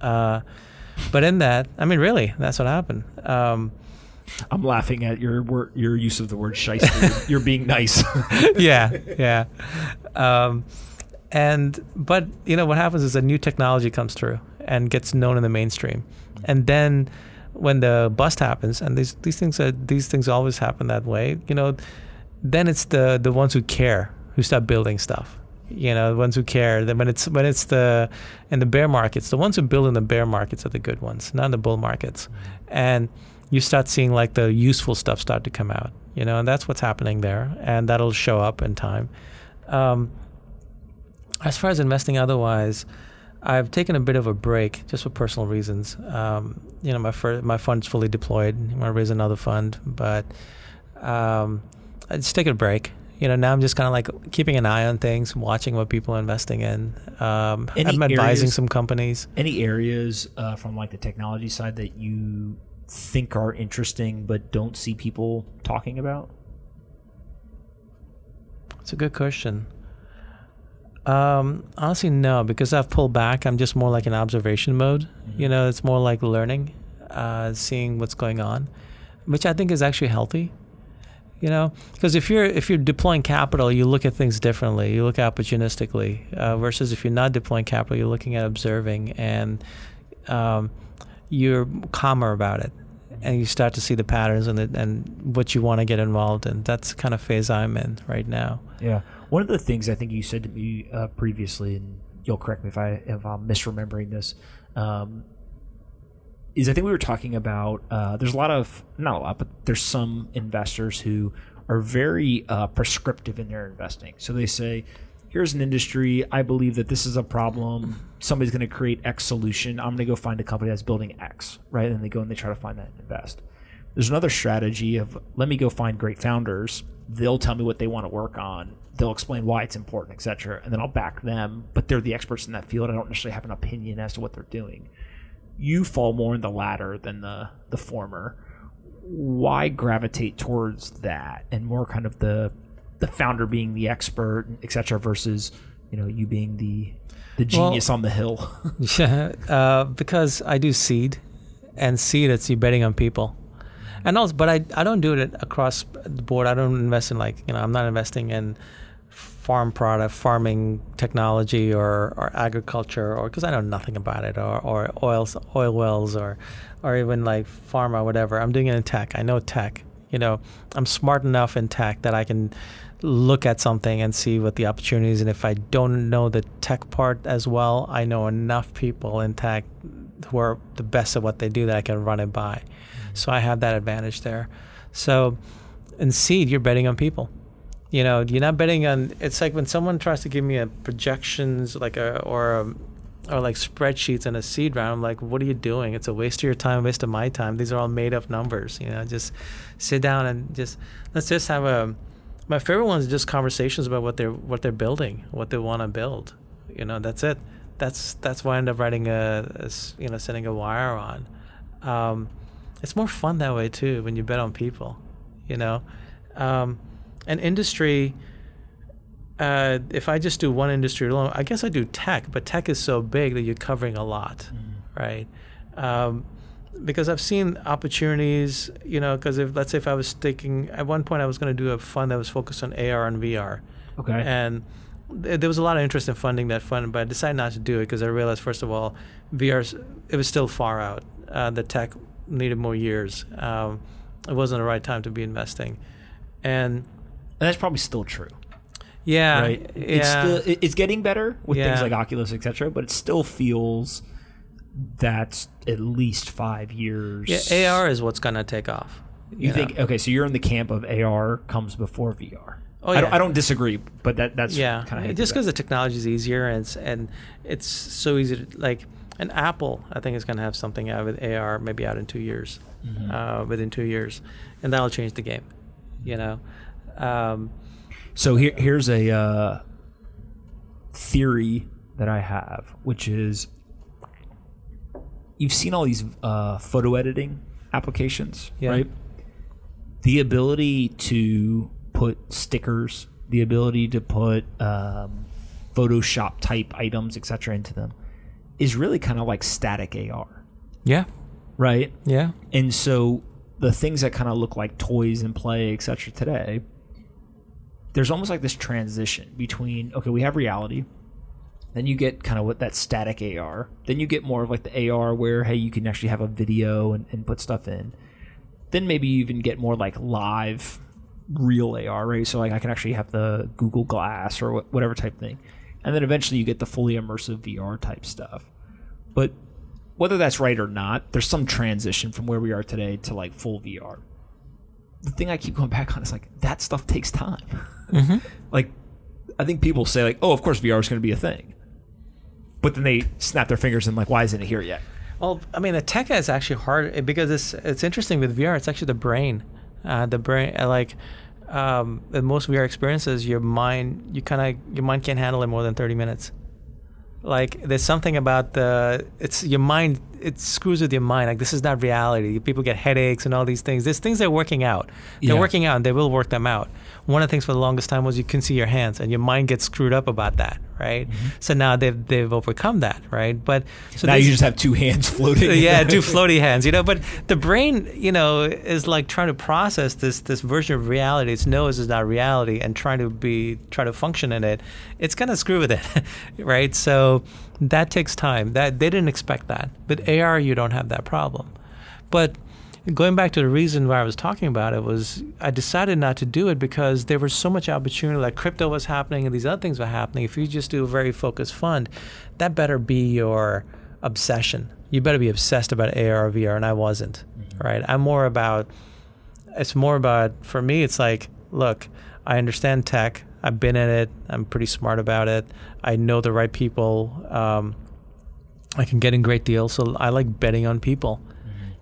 Uh, but in that, I mean, really, that's what happened. Um, I'm laughing at your word, your use of the word shyster. You're being nice. yeah, yeah. Um, and but you know what happens is a new technology comes through and gets known in the mainstream, and then when the bust happens, and these these things are these things always happen that way. You know, then it's the the ones who care who start building stuff. You know, the ones who care. Then when it's when it's the in the bear markets, the ones who build in the bear markets are the good ones, not in the bull markets, and you start seeing like the useful stuff start to come out. You know, and that's what's happening there, and that'll show up in time. Um, as far as investing otherwise, I've taken a bit of a break just for personal reasons. Um, you know, my my fund's fully deployed. I want to raise another fund, but um, I just take a break. You know, now I'm just kind of like keeping an eye on things, watching what people are investing in. Um, I'm advising areas- some companies. Any areas uh, from like the technology side that you think are interesting but don't see people talking about? It's a good question. Um, honestly, no, because I've pulled back. I'm just more like in observation mode. You know, it's more like learning, uh, seeing what's going on, which I think is actually healthy. You know, because if you're if you're deploying capital, you look at things differently. You look opportunistically, uh, versus if you're not deploying capital, you're looking at observing and um, you're calmer about it, and you start to see the patterns and the, and what you want to get involved in. That's the kind of phase I'm in right now. Yeah. One of the things I think you said to me uh, previously, and you'll correct me if I if I'm misremembering this, um, is I think we were talking about uh, there's a lot of not a lot, but there's some investors who are very uh, prescriptive in their investing. So they say, "Here's an industry. I believe that this is a problem. Somebody's going to create X solution. I'm going to go find a company that's building X, right?" And they go and they try to find that and invest. There's another strategy of let me go find great founders. They'll tell me what they want to work on. They'll explain why it's important, etc. And then I'll back them. But they're the experts in that field. I don't necessarily have an opinion as to what they're doing. You fall more in the latter than the the former. Why gravitate towards that and more kind of the the founder being the expert, etc. Versus you know you being the the Well- genius on the hill. Yeah, uh, because I do seed, and seed it's you betting on people, And also, but I I don't do it across the board. I don't invest in like you know I'm not investing in farm product, farming technology, or, or agriculture, or because I know nothing about it, or or oil oil wells, or or even like pharma, whatever. I'm doing it in tech. I know tech. You know, I'm smart enough in tech that I can look at something and see what the opportunities. And if I don't know the tech part as well, I know enough people in tech who are the best at what they do that I can run it by. So I have that advantage there. So in seed, you're betting on people. You know you're not betting on it's like when someone tries to give me a projections like a or a, or like spreadsheets in a seed round i'm like what are you doing? It's a waste of your time waste of my time. These are all made up numbers you know just sit down and just let's just have a my favorite ones are just conversations about what they're what they're building what they want to build. You know that's it. That's that's why i end up writing a, a you know sending a wire on. Um, it's more fun that way too when you bet on people you know um, an industry uh, if I just do one industry alone, I guess I do tech, but tech is so big that you're covering a lot, mm. right? Um, because I've seen opportunities, you know, because if let's say if I was thinking at one point I was going to do a fund that was focused on AR and VR, okay, and th- there was a lot of interest in funding that fund, but I decided not to do it because I realized first of all, VR it was still far out. Uh, the tech needed more years. Um, it wasn't the right time to be investing, and and that's probably still true. Yeah, right. Yeah. It's still it's getting better with Yeah. things like Oculus, etc. But it still feels that's at least five years. yeah, AR is what's gonna take off. You know? think okay? So you're in the camp of AR comes before VR. Oh, I, don't. I don't disagree, but that that's yeah, kind of just because the technology is easier and it's, and it's so easy to like. And Apple, I think, is going to have something out with AR maybe out in two years, Mm-hmm. uh, within two years, and that'll change the game. You know, um, So here, here's a uh, theory that I have, which is you've seen all these uh, photo editing applications, Yeah. right? The ability to put stickers, the ability to put um, Photoshop type items, etc., into them, is really kind of like static AR, yeah, right? yeah, And so the things that kind of look like toys and play, etc. today, there's almost like this transition between okay, we have reality, then you get kind of what that static AR, then you get more of like the AR where hey, you can actually have a video and, and put stuff in. Then maybe you even get more like live real AR, right? So like I can actually have the Google Glass or whatever type thing. And then eventually you get the fully immersive VR type stuff. But whether that's right or not, there's some transition from where we are today to like full VR. The thing I keep going back on is like that stuff takes time. like, I think people say like, "Oh, of course VR is going to be a thing," but then they snap their fingers and like, "Why isn't it here yet?" Well, I mean, the tech is actually hard eh, because it's it's interesting with VR. It's actually the brain, uh, the brain. uh, Like um, in most VR experiences, your mind, you kind of your mind can't handle it more than thirty minutes. Like there's something about the it's your mind. It screws with your mind. Like this is not reality. People get headaches and all these things. There's things that are working out. They're Yeah. working out, and they will work them out. One of the things for the longest time was you can see your hands, and your mind gets screwed up about that, right? Mm-hmm. So now they've they've overcome that, right? But so now you just have two hands floating. yeah, do floaty hands, you know. But the brain, you know, is like trying to process this this version of reality. It knows is not reality, and trying to be try to function in it. It's gonna screw with it, right? So that takes time. That they didn't expect that. But AR, you don't have that problem. But going back to the reason why I was talking about it was I decided not to do it because there was so much opportunity. Like crypto was happening and these other things were happening. If you just do a very focused fund, that better be your obsession. You better be obsessed about AR or VR, and I wasn't. Right? I'm more about. It's more about for me. It's like, look, I understand tech. I've been in it. I'm pretty smart about it. I know the right people. Um, I can get in great deals. So I like betting on people.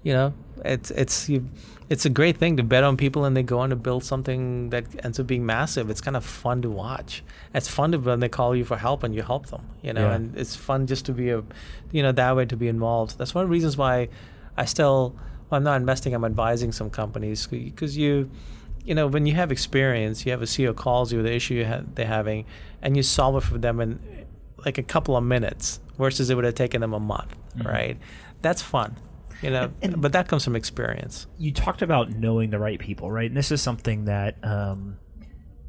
You know, it's it's you, it's a great thing to bet on people and they go on to build something that ends up being massive. It's kind of fun to watch. It's fun to when they call you for help and you help them. You know, Yeah. and it's fun just to be a, you know, that way to be involved. That's one of the reasons why I still. Well, I'm not investing. I'm advising some companies because you, you know, when you have experience, you have a CEO calls you with the issue you ha- they're having, and you solve it for them in like a couple of minutes versus it would have taken them a month, mm-hmm. right? That's fun. You know, And- but that comes from experience. you talked about knowing the right people, right? And this is something that um,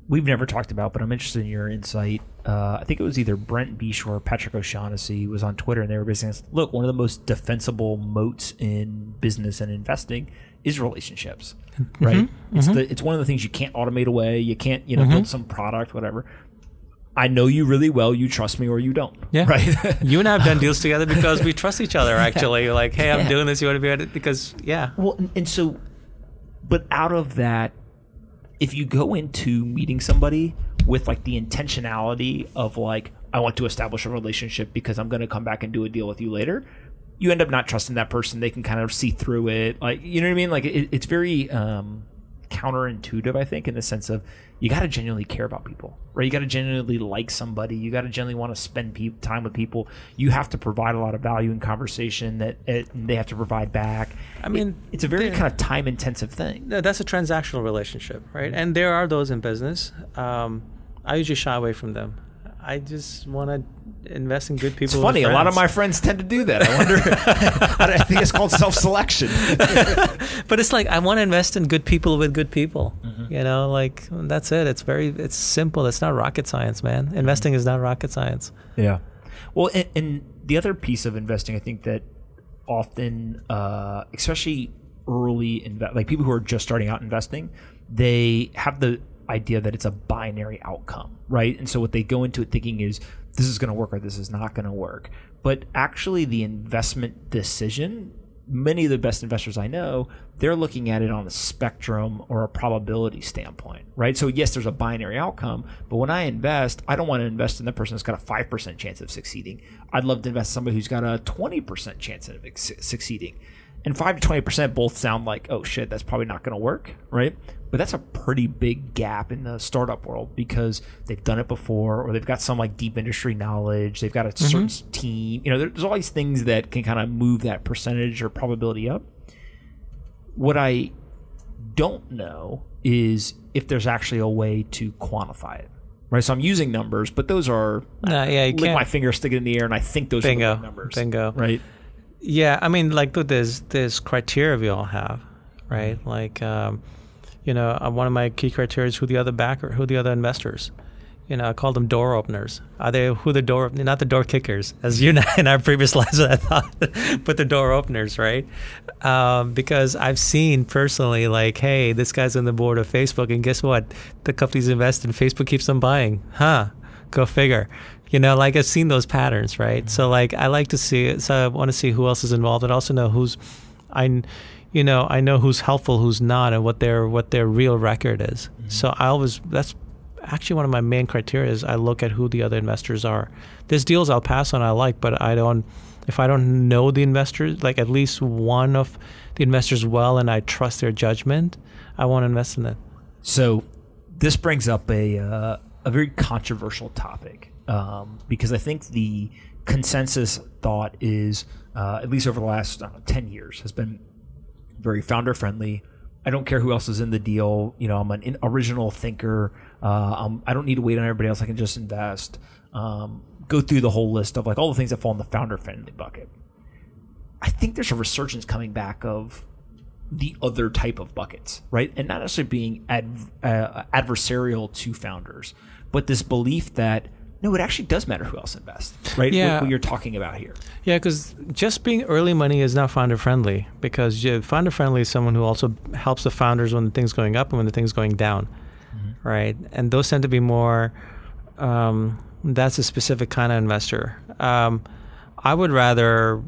we've never talked about, but I'm interested in your insight. Uh, I think it was either Brent Beshore or Patrick O'Shaughnessy was on Twitter, and they were basically saying, look, one of the most defensible moats in business and investing is relationships, right? It's the it's one of the things you can't automate away. You can't you know build some product, whatever. I know you really well. You trust me or you don't. Yeah. Right. You and I have done deals together because we trust each other. Actually, like, hey, I'm Yeah. doing this. You want to be at it because, yeah, Well, and, and so, but out of that, if you go into meeting somebody with like the intentionality of like, I want to establish a relationship because I'm going to come back and do a deal with you later, you end up not trusting that person. They can kind of see through it. Like, you know what I mean? Like, it, it's very um, counterintuitive, I think, in the sense of you got to genuinely care about people, right? You got to genuinely like somebody. You got to genuinely want to spend pe- time with people. You have to provide a lot of value in conversation that it, they have to provide back. I mean, It- it's a very kind of time intensive thing. That's a transactional relationship, right? And there are those in business. Um, I usually shy away from them. I just want to invest in good people. It's funny. A lot of my friends. tend to do that. I wonder. I think it's called self selection. but it's like I want to invest in good people with good people. Mm-hmm. You know, like that's it. It's very it's simple. It's not rocket science, man. Mm-hmm. Investing is not rocket science. Yeah. Well, and, and the other piece of investing, I think that often, uh, especially early inve- like people who are just starting out investing, they have the idea that it's a binary outcome, right? And so what they go into it thinking is this is going to work or this is not going to work. But actually, the investment decision many of the best investors I know, they're looking at it on a spectrum or a probability standpoint, right? So yes, there's a binary outcome, but when I invest, I don't want to invest in the person that's got a 5% chance of succeeding. I'd love to invest in somebody who's got a 20% chance of succeeding. And 5 to 20% both sound like, oh shit, that's probably not going to work, right? But that's a pretty big gap in the startup world because they've done it before or they've got some like deep industry knowledge, they've got a mm-hmm. certain team. You know, there's all these things that can kind of move that percentage or probability up. What I don't know is if there's actually a way to quantify it. Right, so I'm using numbers, but those are No, yeah, you lick can't. my finger, stick it in the air, and I think those are the numbers. Bingo. Right. Yeah, I mean, like there's there's criteria we all have, right? Like, um, you know, uh, one of my key criteria is who the other backer, who the other investors. You know, I call them door openers. Are they who the door, not the door kickers, as you know in our previous slides I thought, but the door openers, right? Um, because I've seen personally, like, hey, this guy's on the board of Facebook, and guess what? The company's invested, and Facebook keeps on buying, huh? Go figure. You know, like I've seen those patterns, right? So like I like to see it. So I want to see who else is involved, and also know who's, I, you know, I know who's helpful, who's not, and what their what their real record is. So I always that's actually one of my main criteria is I look at who the other investors are. There's deals I'll pass on I like, but I don't. If I don't know the investors, like at least one of the investors well, and I trust their judgment, I want to invest in it. So this brings up a uh, a very controversial topic um, because I think the consensus thought is, uh, at least over the last I know, ten years, has been very founder friendly. I don't care who else is in the deal. You know, I'm an in- original thinker. Uh, I don't need to wait on everybody else. I can just invest. Um, go through the whole list of like all the things that fall in the founder friendly bucket. I think there's a resurgence coming back of the other type of buckets, right? And not necessarily being uh, adversarial to founders, but this belief that no, it actually does matter who else invests, right? Yeah. What, what you're talking about here. Yeah, because just being early money is not founder friendly. Because founder friendly is someone who also helps the founders when the thing's going up and when the thing's going down, right? And those tend to be more. Um, that's a specific kind of investor. Um, I would rather,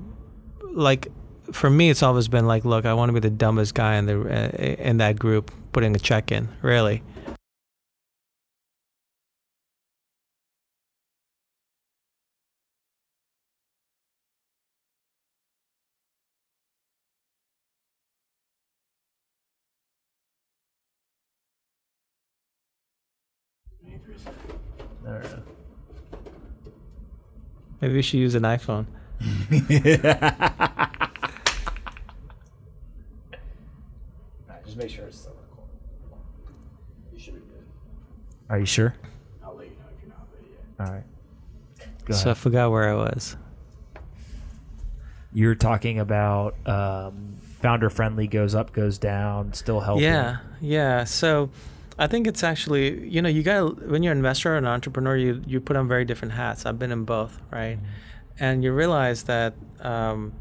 like, for me, it's always been like, look, I want to be the dumbest guy in the uh, in that group putting a check in. Really, I don't know. maybe we should use an iPhone. just make sure it's still recording. You should be good. Are you sure? I'll let you know if you're not ready yet. All right. Go So I ahead. forgot where I was. You're talking about um, founder friendly goes up, goes down, still helping. Yeah, yeah. So I think it's actually, you know, you got when you're an investor or an entrepreneur, you you put on very different hats. I've been in both, right? And you realize that um,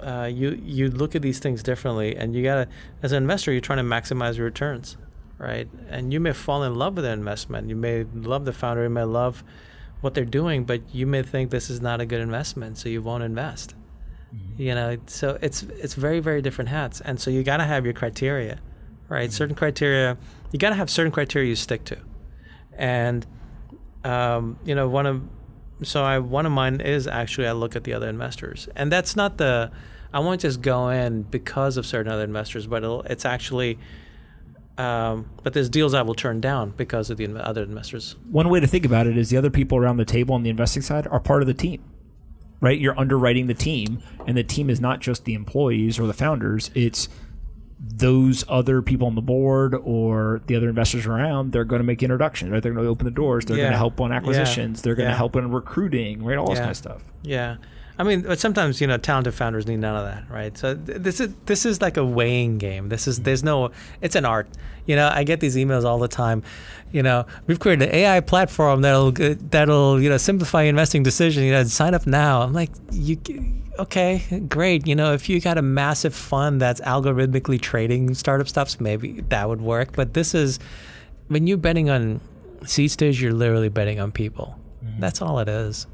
uh, you you look at these things differently, and you gotta, as an investor, you're trying to maximize your returns, right? And you may fall in love with an investment. You may love the founder. You may love what they're doing, but you may think this is not a good investment, so you won't invest. You know, so it's it's very very different hats, and so you got to have your criteria, right? Certain criteria, you got to have certain criteria you stick to, and um, you know one of so I one of mine is actually I look at the other investors, and that's not the I won't just go in because of certain other investors, but it's actually. Um, but there's deals I will turn down because of the other investors. One way to think about it is the other people around the table on the investing side are part of the team. Right? You're underwriting the team, and the team is not just the employees or the founders, it's those other people on the board or the other investors around, they're going to make introductions, right? They're going to open the doors. They're going to help on acquisitions. Yeah. They're going to help in recruiting, right? All this kind of stuff. Yeah, I mean, but sometimes you know, talented founders need none of that, right? So th- this is this is like a weighing game. This is there's no, it's an art. You know, I get these emails all the time. You know, we've created an AI platform that'll that'll you know simplify investing decision. You know, sign up now. I'm like, you okay, great. You know, if you got a massive fund that's algorithmically trading startup stuffs, maybe that would work. But this is when you're betting on seed stage, you're literally betting on people. That's all it is.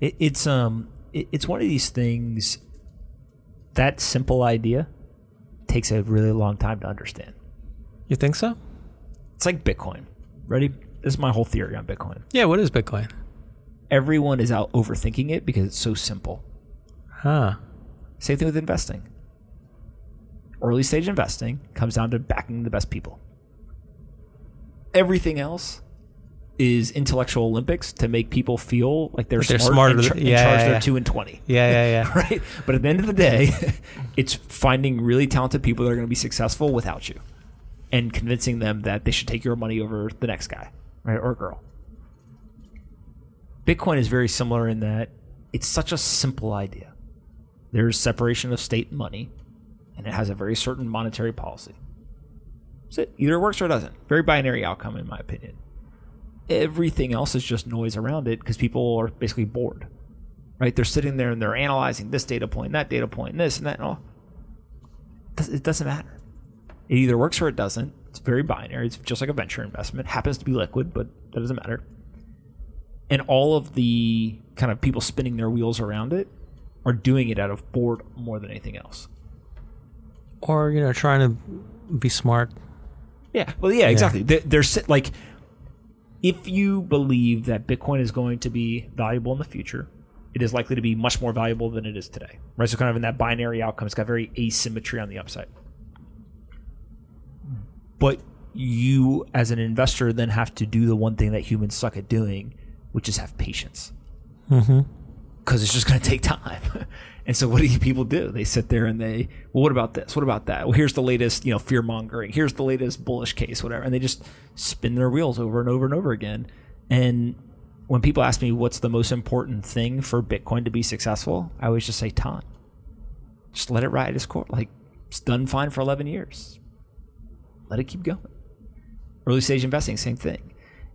It, it's um, it, it's one of these things. That simple idea takes a really long time to understand. You think so? It's like Bitcoin. Ready? This is my whole theory on Bitcoin. Yeah, what is Bitcoin? Everyone is out overthinking it because it's so simple. Huh. Same thing with investing. Early stage investing comes down to backing the best people. Everything else is intellectual Olympics to make people feel like they're, They're smart smarter and, than- char- and yeah, charge yeah, their yeah. two and twenty. Yeah, yeah, yeah. right? But at the end of the day, it's finding really talented people that are going to be successful without you, and convincing them that they should take your money over the next guy, right, or girl. Bitcoin is very similar in that it's such a simple idea. There's separation of state and money, and it has a very certain monetary policy. That's it. Either it works or it doesn't. Very binary outcome, in my opinion. Everything else is just noise around it because people are basically bored right? They're sitting there and they're analyzing this data point, that data point, this and that, and all. It doesn't matter. It either works or it doesn't. It's very binary. It's just like a venture investment. Happens to be liquid, but that doesn't matter. And all of the kind of people spinning their wheels around it are doing it out of bored more than anything else. Or you know, trying to be smart. Yeah. Well, yeah, exactly. They're, they're like, if you believe that Bitcoin is going to be valuable in the future, it is likely to be much more valuable than it is today. Right. So, kind of in that binary outcome, it's got very asymmetry on the upside. But you, as an investor, then have to do the one thing that humans suck at doing, which is have patience. Mm-hmm. Because it's just going to take time. and so, what do you people do? They sit there and they, well, what about this? What about that? Well, here's the latest, you know, fear mongering. Here's the latest bullish case, whatever. And they just spin their wheels over and over and over again. And when people ask me what's the most important thing for Bitcoin to be successful, I always just say time. Just let it ride its course. Like it's done fine for 11 years. Let it keep going. Early stage investing, same thing.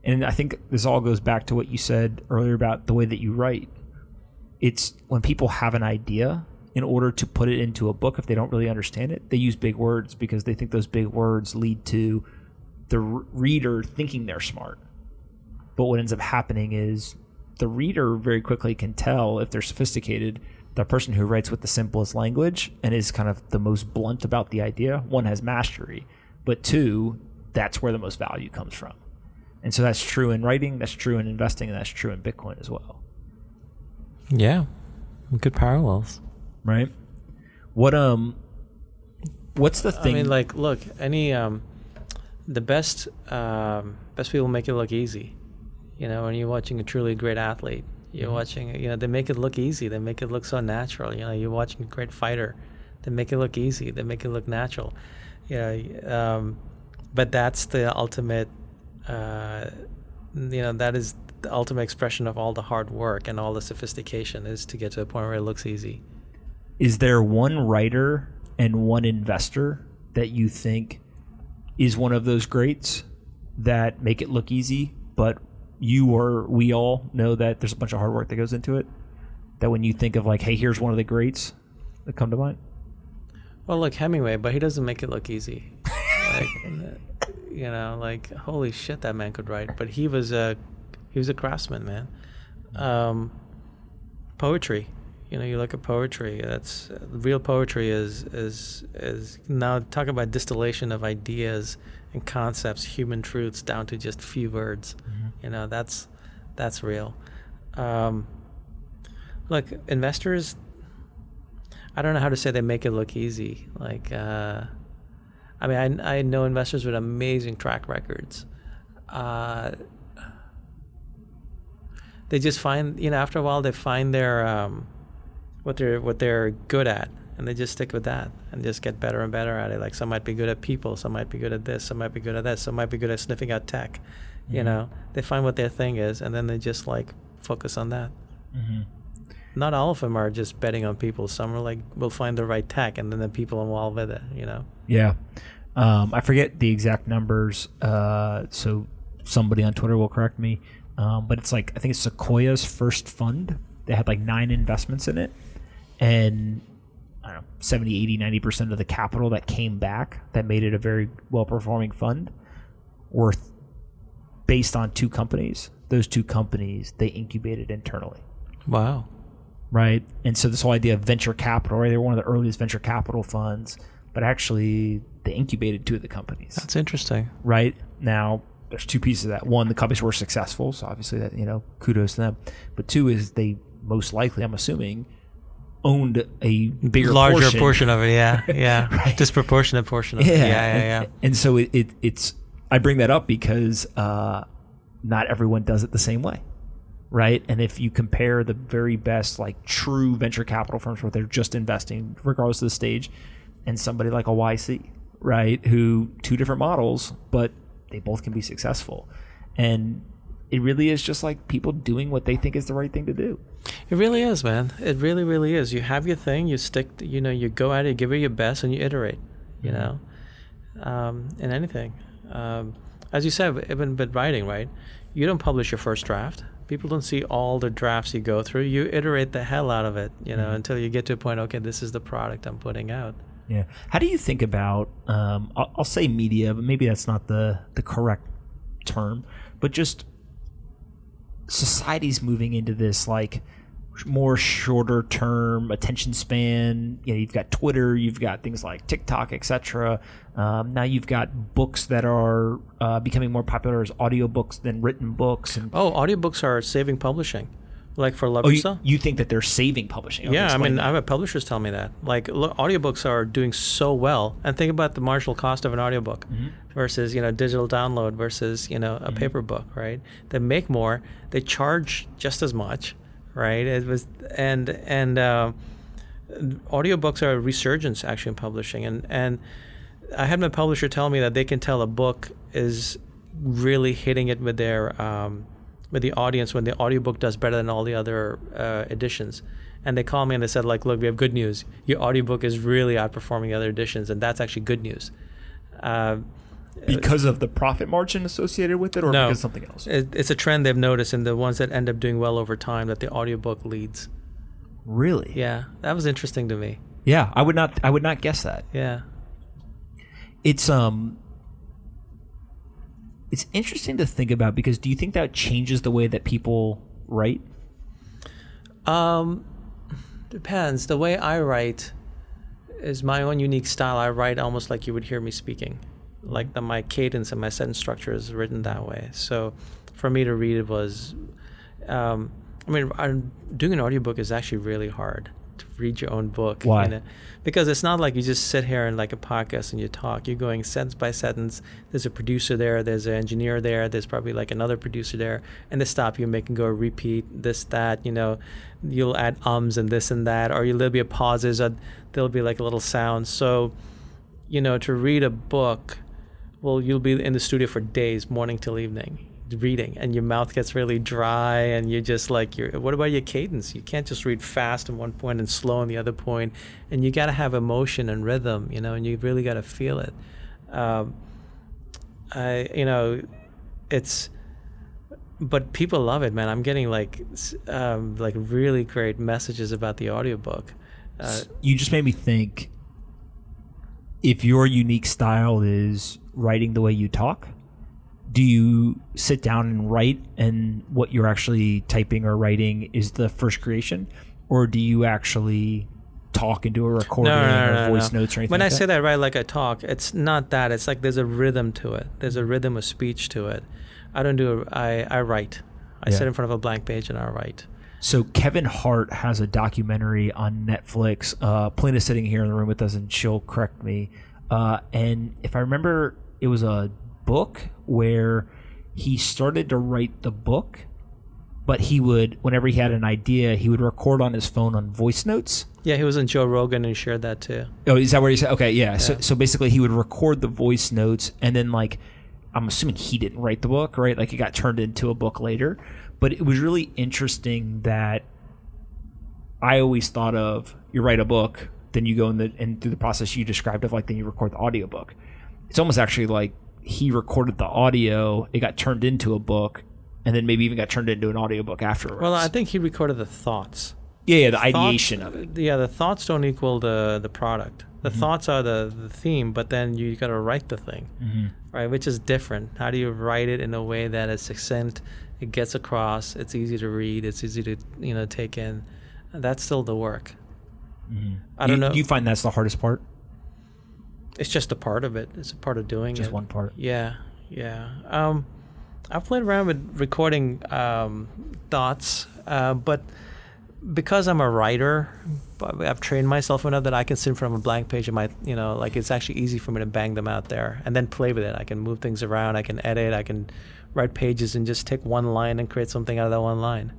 And I think this all goes back to what you said earlier about the way that you write. It's when people have an idea, in order to put it into a book, if they don't really understand it, they use big words because they think those big words lead to the reader thinking they're smart. But what ends up happening is the reader very quickly can tell if they're sophisticated. The person who writes with the simplest language and is kind of the most blunt about the idea, one has mastery, but two, that's where the most value comes from. And so that's true in writing, that's true in investing, and that's true in Bitcoin as well. Yeah, good parallels. Right? What um what's the thing I mean, like, look, any um, the best um, best people make it look easy. You know, when you're watching a truly great athlete, you're watching. You know, they make it look easy. They make it look so natural. You know, you're watching a great fighter. They make it look easy. They make it look natural. You know, um, but that's the ultimate. Uh, you know, that is the ultimate expression of all the hard work and all the sophistication is to get to a point where it looks easy. Is there one writer and one investor that you think is one of those greats that make it look easy, but you or we all know that there's a bunch of hard work that goes into it? That when you think of like, hey, here's one of the greats that come to mind. Well, look Hemingway, but he doesn't make it look easy. Like, you know, like holy shit, that man could write. But he was a he was a craftsman, man. Um, poetry, you know, you look at poetry. That's real poetry is is is now talk about distillation of ideas and concepts, human truths down to just few words. Mm-hmm. You know, that's that's real. Um, look, investors. I don't know how to say they make it look easy. Like, uh, I mean, I I know investors with amazing track records. Uh, they just find, you know, after a while, they find their um, what they're what they're good at, and they just stick with that and just get better and better at it. Like some might be good at people, some might be good at this, some might be good at that, some might be good at sniffing out tech. You Mhm. know, they find what their thing is, and then they just like focus on that. Mm-hmm. Not all of them are just betting on people. Some are like, we'll find the right tech, and then the people involved with it. You know. Yeah. Um, I forget the exact numbers, uh, so somebody on Twitter will correct me. Um, but it's like, I think it's Sequoia's first fund. They had like nine investments in it. And I don't know, 70, 80, 90% of the capital that came back that made it a very well performing fund worth based on two companies. Those two companies they incubated internally Wow. Right? And so this whole idea of venture capital, right? They were one of the earliest venture capital funds, but actually they incubated two of the companies, That's interesting. right? Now there's two pieces of that. One, the companies were successful, so obviously that you know kudos to them. But two is they most likely, I'm assuming, owned a bigger larger portion. portion, of it. Yeah, yeah, Right. disproportionate portion of Yeah, it. Yeah, yeah, yeah. And, and so it, it it's I bring that up because uh, not everyone does it the same way, right? And if you compare the very best like true venture capital firms where they're just investing, regardless of the stage, and somebody like a YC, right, who two different models, but they both can be successful, and it really is just like people doing what they think is the right thing to do. It really is, man. It really, really is. You have your thing. You stick. To, you know, you go at it, give it your best, and you iterate. You know, um, in anything. Um, as you said, even with writing, right? You don't publish your first draft. People don't see all the drafts you go through. You iterate the hell out of it, you know, Mhm. until you get to a point. Okay, this is the product I'm putting out. Yeah. How do you think about? Um, I'll, I'll say media, but maybe that's not the the correct term. But just society's moving into this like more shorter term attention span. You know, you've got Twitter, you've got things like TikTok, etc. Um, now you've got books that are uh, becoming more popular as audiobooks than written books. And Oh, audiobooks are saving publishing, like for La oh, you, you think that they're saving publishing? Yeah, I mean, that. I've had publishers tell me that. Like, look, audiobooks are doing so well. And think about the marginal cost of an audiobook Mm-hmm. versus, you know, digital download versus, you know, a paper book, right? They make more, they charge just as much, right? It was, and, and, uh, audiobooks are a resurgence actually in publishing. And, and I had my publisher tell me that they can tell a book is really hitting it with their, um, with the audience when the audiobook does better than all the other uh, editions. And they called me and they said, like, look, we have good news. Your audiobook is really outperforming the other editions, and that's actually good news. Uh, because of the profit margin associated with it, or No. because of something else. it, it's a trend they've noticed in the ones that end up doing well over time that the audiobook leads. Really? Yeah, that was interesting to me. Yeah, I would not. I would not guess that. Yeah. It's um. It's interesting to think about because do you think that changes the way that people write? Um, depends. The way I write is my own unique style. I write almost like you would hear me speaking, like the, my cadence and my sentence structure is written that way. So, for me to read it was, um, I mean, I'm, doing an audiobook is actually really hard to read your own book. Why? you know? Because it's not like you just sit here and like a podcast and you talk. You're going sentence by sentence. There's a producer there. There's an engineer there. There's probably like another producer there, and they stop you, make and go repeat this that. You know, you'll add ums and this and that, or there'll be a pauses. Or there'll be like a little sound. So, you know, to read a book, well, you'll be in the studio for days, morning till evening. reading and your mouth gets really dry and you're just like you're what about your cadence? You can't just read fast in one point and slow in the other point and you got to have emotion and rhythm you know and you really got to feel it. Um, i you know it's but people love it man. I'm getting like um, like really great messages about the audiobook. Uh, you just made me think if your unique style is writing the way you talk do you sit down and write and what you're actually typing or writing is the first creation or do you actually talk into a recording or voice notes or anything When like I say that? that, right, like I talk, it's not that. It's like there's a rhythm to it. There's a rhythm of speech to it. I don't do. A, I I write. I Yeah. sit in front of a blank page and I write. So Kevin Hart has a documentary on Netflix. Uh, Polina's sitting here in the room with us, and she'll correct me. Uh, and if I remember, it was a book where he started to write the book, but he would, whenever he had an idea, he would record on his phone on voice notes. Yeah, he was in Joe Rogan and shared that too. Oh, is that where he said? Okay, yeah. So, Yeah. so basically, he would record the voice notes, and then like, I'm assuming he didn't write the book, right? Like, it got turned into a book later. But it was really interesting that I always thought of you write a book, then you go in the and through the process you described of like then you record the audiobook. It's almost actually like he recorded the audio, it got turned into a book, and then maybe even got turned into an audiobook afterwards. Well, I think he recorded the thoughts. yeah, yeah, the Thoughts- ideation of it. Yeah, the thoughts don't equal the the product. The Mm-hmm. thoughts are the, the theme, but then you got to write the thing, Mm-hmm. right? Which is different. How do you write it in a way that is succinct? It gets across. It's easy to read. It's easy to you know take in. That's still the work. I don't you, know. You find that's the hardest part? it's just a part of it. It's a part of doing Just it. Just one part. Yeah, yeah. Um, I've played around with recording um, thoughts, uh, but because I'm a writer, I've trained myself enough that I can sit in front a blank page and my, you know, like it's actually easy for me to bang them out there and then play with it. I can move things around. I can edit. I can write pages and just take one line and create something out of that one line.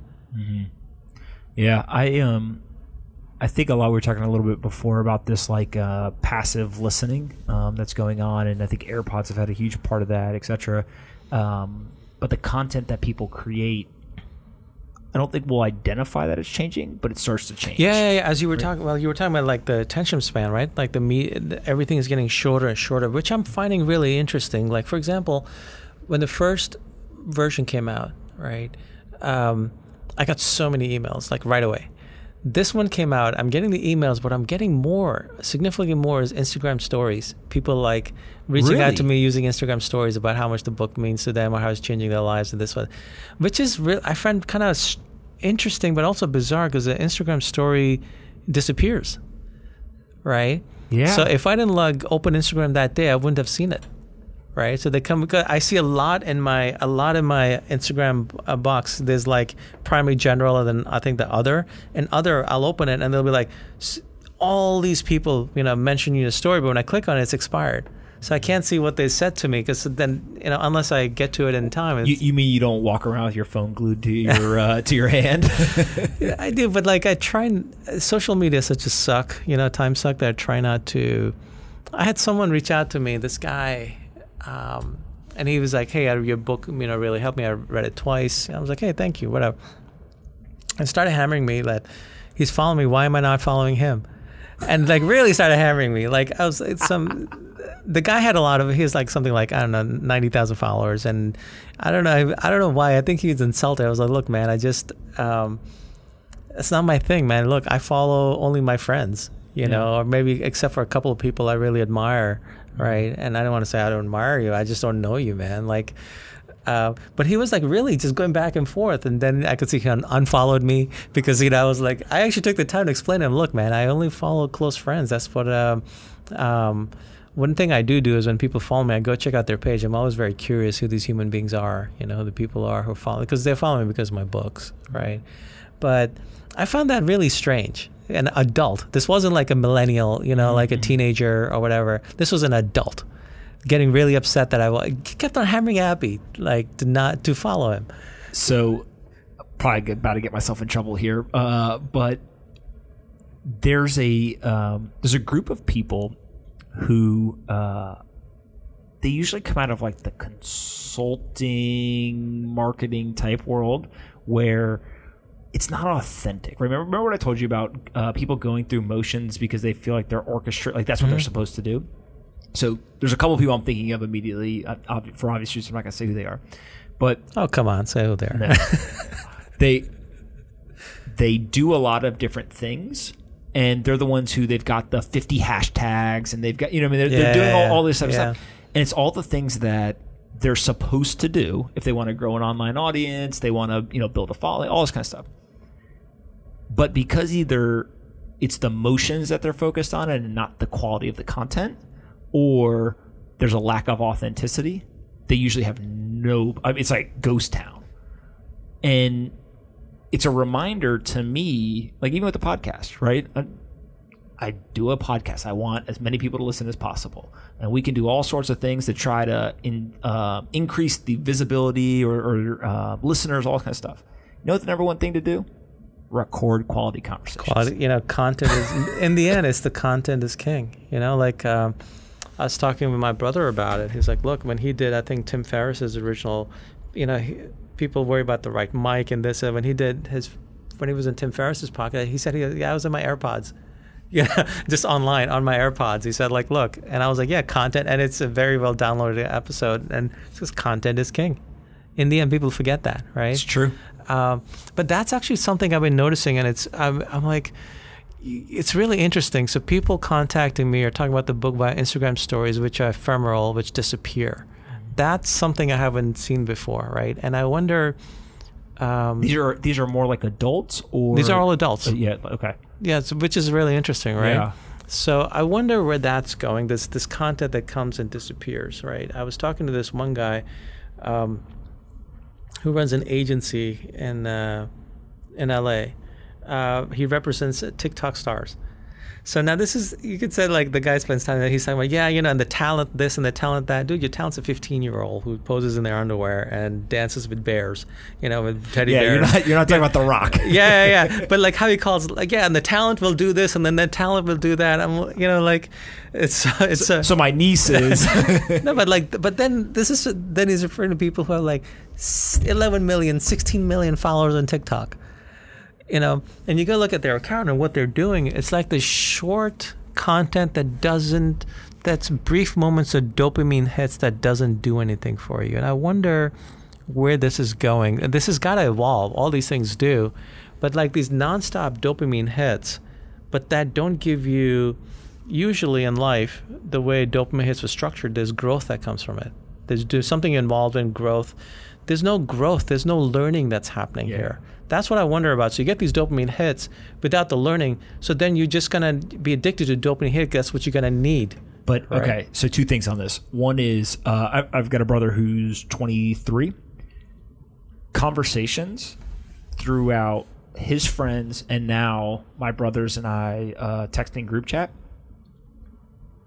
Yeah, I um, I think a lot. We were talking a little bit before about this like uh, passive listening um, that's going on, and I think AirPods have had a huge part of that, etc. Um, but the content that people create, I don't think we'll identify that it's changing, but it starts to change. Yeah, yeah, yeah. As you were talking, well, you were talking about like the attention span, right? Like the me, everything is getting shorter and shorter, which I'm finding really interesting. Like for example, when the first version came out, right? Um, I got so many emails like right away. This one came out. I'm getting the emails, but I'm getting more, significantly more, is Instagram stories. People like reaching out to me using Instagram stories about how much the book means to them or how it's changing their lives and this one, which is real. I find kind of interesting, but also bizarre because the Instagram story disappears, right? Yeah. So if I didn't log open Instagram that day, I wouldn't have seen it, right? So they come because I see a lot in my a lot in my Instagram uh, box. There's like primary general, and then I think the other and other. I'll open it and they'll be like, all these people, you know, mention you in a story, but when I click on it, it's expired. So I can't see what they said to me because then you know unless I get to it in time. You, you mean you don't walk around with your phone glued to your uh, to your hand? I do, but like I try and social media such a suck, you know, time suck that I try not to. I had someone reach out to me, this guy, um, and he was like, "Hey, your book, you know, really helped me. I read it twice." I was like, "Hey, thank you, whatever." And started hammering me that he's following me. Why am I not following him? And like really started hammering me. Like I was it's some. The guy had a lot of. He was like something like I don't know, ninety thousand followers, and I don't know. I don't know why. I think he was insulted. I was like, look, man, I just. Um, it's not my thing, man. Look, I follow only my friends, you know, or maybe except for a couple of people I really admire, right? And I don't want to say I don't admire you. I just don't know you, man. Like, uh, but he was like really just going back and forth, and then I could see he un- unfollowed me because you know I was like I actually took the time to explain to him, look, man, I only follow close friends. That's what. Um, um, one thing I do do is when people follow me, I go check out their page. I'm always very curious who these human beings are, you know, who the people are who follow because they follow me because of my books, right? But I found that really strange. An adult. This wasn't like a millennial, you know, like a teenager or whatever. This was an adult getting really upset that I kept on hammering Abby, like to not to follow him. so probably about to get myself in trouble here uh, but there's a um, there's a group of people who uh, they usually come out of like the consulting marketing type world where it's not authentic. Remember, remember what I told you about uh, people going through motions because they feel like they're orchestra, like that's what they're supposed to do. So there's a couple of people I'm thinking of immediately uh, obvi- for obvious reasons. I'm not gonna say who they are, but Oh, come on, say who there. no. they they do a lot of different things and they're the ones who they've got the 50 hashtags and they've got you know I mean they're, they're doing all, all this type Yeah. of stuff and it's all the things that they're supposed to do if they want to grow an online audience they want to you know build a following all this kind of stuff. But because either it's the motions that they're focused on and not the quality of the content or there's a lack of authenticity they usually have no I mean, it's like ghost town. And it's a reminder to me like even with the podcast right I, do a podcast. I want as many people to listen as possible. And we can do all sorts of things to try to in, uh, increase the visibility or, or uh, listeners all kind of stuff. You know what the number one thing to do? Record quality conversations. Quality you know content is in the end it's the content is king you know? Like um, i was talking with my brother about it. He's like look when he did i think tim ferriss's original you know he, people worry about the right mic and this and when he did his when he was in tim ferriss's pocket, he said he, yeah i was in my airpods yeah just online on my airpods he said like look and i was like yeah content and it's a very well downloaded episode and it's just content is king in the end people forget that right it's true um, but that's actually something I've been noticing, and it's I'm, I'm like, it's really interesting. So people contacting me are talking about the book via Instagram stories, which are ephemeral, which disappear. That's something I haven't seen before, right? And I wonder. Um, these are these are more like adults or these are all adults. Uh, yeah okay Yeah, so, which is really interesting, right? Yeah. So I wonder where that's going. This this content that comes and disappears, right? I was talking to this one guy. Um, who runs an agency in uh, in LA. Uh, he represents TikTok stars. So now this is you could say like the guy spends time he's talking about yeah you know and the talent this and the talent that dude your talent's a 15 year old who poses in their underwear and dances with bears you know with teddy yeah bears you're not you're not talking about the rock yeah, yeah, yeah. But like how he calls, like, yeah, and the talent will do this, and then the talent will do that. I'm, you know, like, it's it's a so my niece is no, but like, but then this is then he's referring to people who have like s- 11 million, 16 million followers on TikTok. You know, and you go look at their account and what they're doing. It's like the short content that doesn't, that's brief moments of dopamine hits that doesn't do anything for you. And I wonder where this is going. And this has got to evolve. All these things do, but like these nonstop dopamine hits, but that don't give you. Usually in life, the way dopamine hits are structured, there's growth that comes from it. There's, there's something involved in growth. There's no growth. There's no learning that's happening Yeah. here. That's what I wonder about. So you get these dopamine hits without the learning. So then you're just gonna be addicted to dopamine hit. That's what you're gonna need. But Right. okay, so two things on this. One is uh, I, I've got a brother who's 23. Conversations throughout his friends and now my brothers and I uh, texting group chat.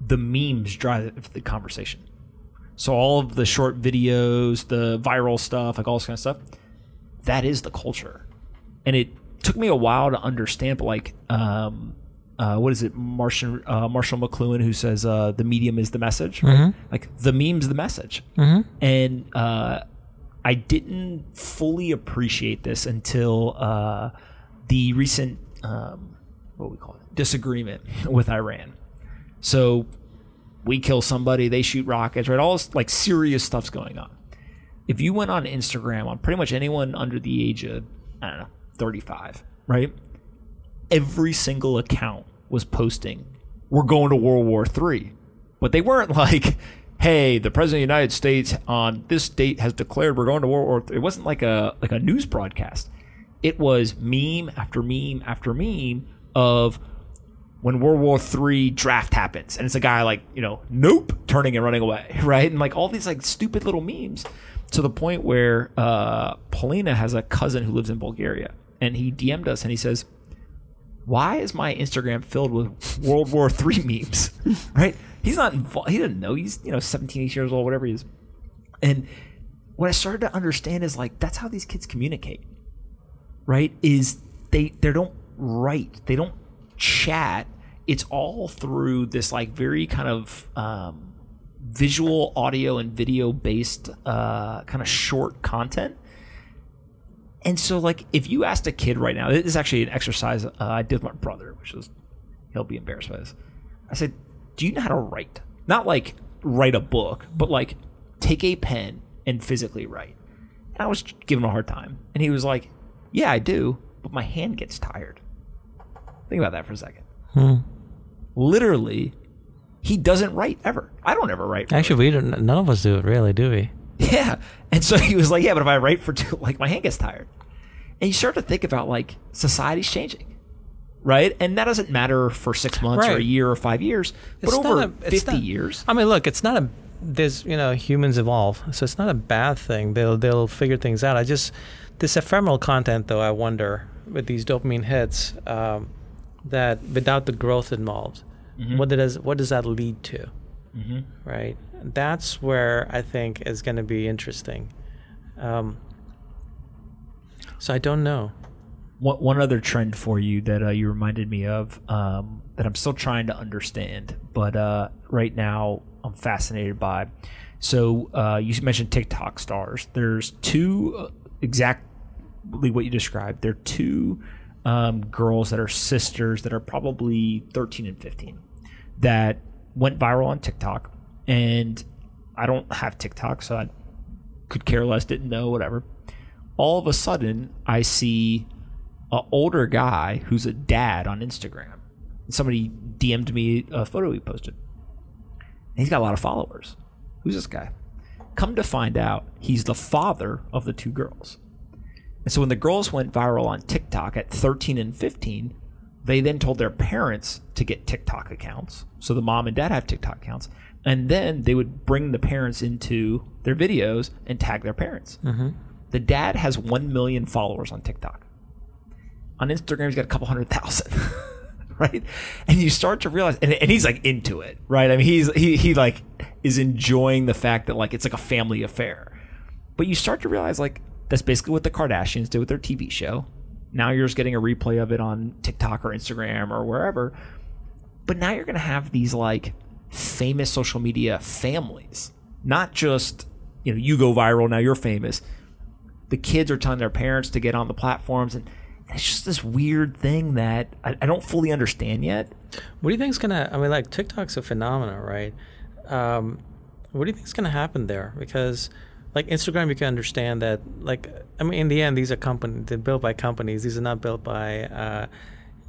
The memes drive the conversation. So all of the short videos, the viral stuff, like all this kind of stuff, that is the culture. And it took me a while to understand, but like, um, uh, what is it, Marshall uh, Marshall McLuhan, who says uh, the medium is the message, right? Like the meme's the message, and uh, I didn't fully appreciate this until uh, the recent um, what we call it disagreement with Iran. So we kill somebody, they shoot rockets, right? All this like serious stuff's going on. If you went on Instagram on pretty much anyone under the age of I don't know 35, right? Every single account was posting, "We're going to World War III," but they weren't like, "Hey, the president of the United States on this date has declared we're going to World War." III. It wasn't like a like a news broadcast. It was meme after meme after meme of when World War III draft happens, and it's a guy like you know, nope, turning and running away, right? And like all these like stupid little memes to the point where uh, Polina has a cousin who lives in Bulgaria, and he DM'd us and he says, "Why is my Instagram filled with World War III memes?" right? He's not involved. He doesn't know. He's you know 17, 18 years old, whatever he is. And what I started to understand is like that's how these kids communicate right is they they don't write they don't chat it's all through this like very kind of um visual, audio, and video based uh, kind of short content. And so, like, if you asked a kid right now, this is actually an exercise uh, I did with my brother, which is he'll be embarrassed by this. I said, "Do you know how to write? Not like write a book, but like take a pen and physically write." And I was giving him a hard time, and he was like, "Yeah, I do, but my hand gets tired." Think about that for a second. Literally, he doesn't write ever. I don't ever write. really. Actually, we don't, none of us do it really, do we? Yeah. And so he was like, yeah, but if I write for too, like my hand gets tired. And you start to think about like society's changing. Right? And that doesn't matter for six months or a year or five years, but over a- 50 not- years. I mean, look, it's not a. There's you know humans evolve, so it's not a bad thing. They'll they'll figure things out. I just this ephemeral content though. I wonder with these dopamine hits um, that without the growth involved, what does what does that lead to? Mm-hmm. Right. That's where I think is going to be interesting. Um, so I don't know. One, one other trend for you that uh, you reminded me of um, that I'm still trying to understand, but uh, right now I'm fascinated by. So uh, you mentioned TikTok stars. There's two uh, exactly what you described. There are two um, girls that are sisters that are probably 13 and 15 that went viral on TikTok. And I don't have TikTok, so I could care less, didn't know, whatever. All of a sudden, I see an older guy who's a dad on Instagram. Somebody DM'd me a photo he posted. He's got a lot of followers. Who's this guy? Come to find out, he's the father of the two girls. And so when the girls went viral on TikTok at 13 and 15, they then told their parents to get TikTok accounts. So the mom and dad have TikTok accounts. And then they would bring the parents into their videos and tag their parents. Mm-hmm. The dad has 1 million followers on TikTok. On Instagram, he's got a couple hundred thousand. right? And you start to realize, and, and he's like into it, right? I mean, he's he he like is enjoying the fact that like it's like a family affair. But you start to realize like that's basically what the Kardashians did with their TV show. Now you're just getting a replay of it on TikTok or Instagram or wherever. But now you're going to have these like famous social media families, not just you know you go viral now you're famous. The kids are telling their parents to get on the platforms, and it's just this weird thing that I, I don't fully understand yet. What do you think's gonna? I mean, like TikTok's a phenomenon, right? Um, what do you think's gonna happen there? Because like Instagram, you can understand that. Like, I mean, in the end, these are companies. They're built by companies. These are not built by, uh,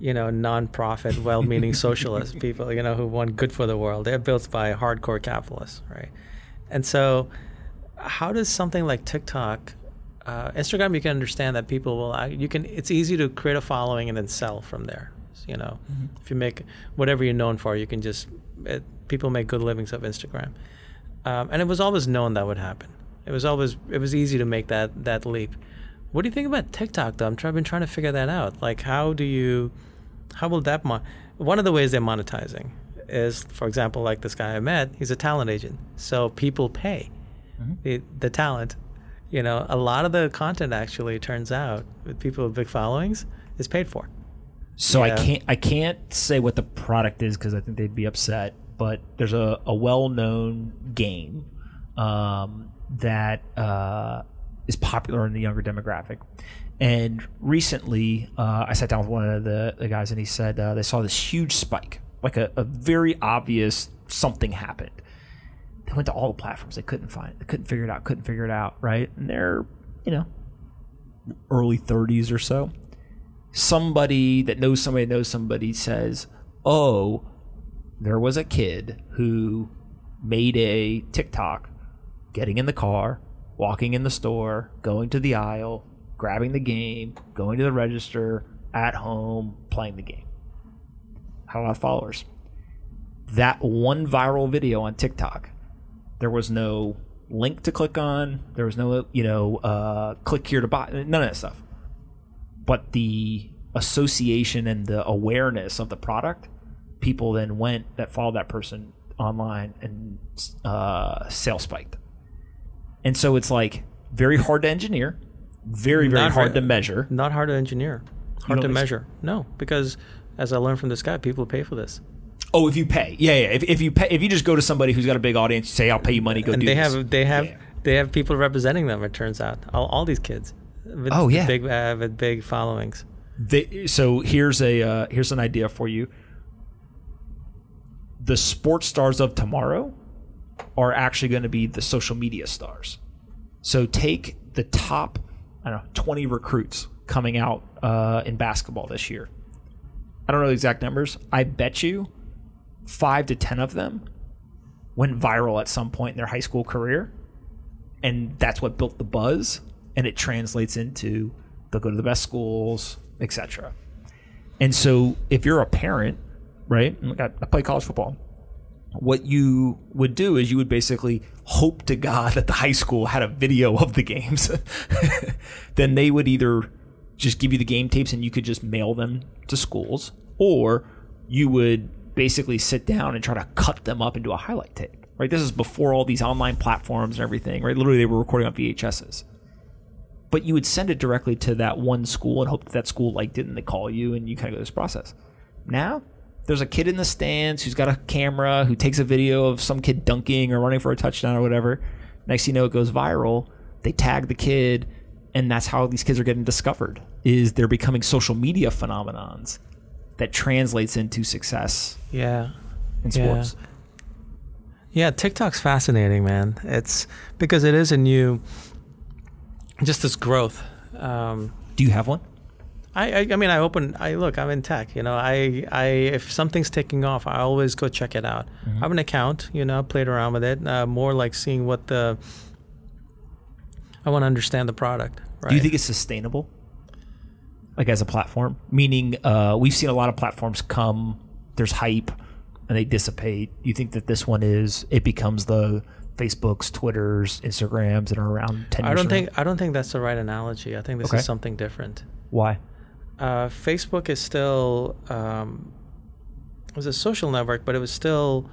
you know, non-profit, well-meaning socialist people. You know, who want good for the world. They're built by hardcore capitalists, right? And so, how does something like TikTok? Uh, Instagram, you can understand that people will. uh, You can. It's easy to create a following and then sell from there. You know, if you make whatever you're known for, you can just. It, people make good livings of Instagram, um, and it was always known that would happen. It was always. It was easy to make that that leap. What do you think about TikTok though? I'm trying, been trying to figure that out. Like, how do you? How will that? Mon- One of the ways they're monetizing is, for example, like this guy I met. He's a talent agent, so people pay the the talent. You know, a lot of the content actually turns out with people with big followings is paid for. So I can't I can't say what the product is because I think they'd be upset. But there's a, a well known game um, that uh, is popular in the younger demographic. And recently, uh, I sat down with one of the, the guys, and he said uh, they saw this huge spike, like a, a very obvious something happened. They went to all the platforms, they couldn't find it, they couldn't figure it out, couldn't figure it out, right? And they're, you know, early 30s or so somebody that knows somebody that knows somebody says, "Oh, there was a kid who made a TikTok getting in the car, walking in the store, going to the aisle, grabbing the game, going to the register, at home, playing the game." Had a lot of followers. That one viral video on TikTok, there was no link to click on. There was no, you know, uh, click here to buy. None of that stuff but the association and the awareness of the product, people then went that followed that person online and uh, sales spiked. And so it's like very hard to engineer, very very Not hard very- to measure. Not hard to engineer, hard to measure. No, because as I learned from this guy, people pay for this. Oh, if you pay, yeah, yeah. If, if you pay, if you just go to somebody who's got a big audience, say, "I'll pay you money, go and do they this." have they have Yeah. they have people representing them. It turns out all, all these kids. With Oh, yeah. big uh, with big followings. They, so here's a uh, here's an idea for you. The sports stars of tomorrow are actually going to be the social media stars. So take the top, I don't know, 20 recruits coming out uh, in basketball this year. I don't know the exact numbers. I bet you five to 10 of them went viral at some point in their high school career. And that's what built the buzz. And it translates into they'll go to the best schools, etc. And so if you're a parent, right? I I play college football what you would do is you would basically hope to God that the high school had a video of the games. then they would either just give you the game tapes and you could just mail them to schools, or you would basically sit down and try to cut them up into a highlight tape. Right? This is before all these online platforms and everything, right? Literally, they were recording on VHSs. But you would send it directly to that one school and hope that that school liked it and they call you and you kind of go this process. Now, there's a kid in the stands who's got a camera who takes a video of some kid dunking or running for a touchdown or whatever. Next thing you know, it goes viral. They tag the kid, and that's how these kids are getting discovered. Is they're becoming social media phenomenons that translates into success Yeah. in Yeah. sports. Yeah, TikTok's fascinating, man. It's because it is a new, just this growth. Um, Do you have one? I, I, I mean, I open, I look, I'm in tech. You know, I, I, if something's taking off, I always go check it out. I have an account. You know, played around with it. Uh, more like seeing what the. I want to understand the product. Right? Do you think it's sustainable? Like as a platform? Meaning, uh, we've seen a lot of platforms come, there's hype, and they dissipate. You think that this one is, it becomes the Facebooks, Twitters, Instagrams that are around 10 I years don't think now? I don't think that's the right analogy. I think this Okay. is something different. Why? Uh, Facebook is still um, it was a social network, but it was still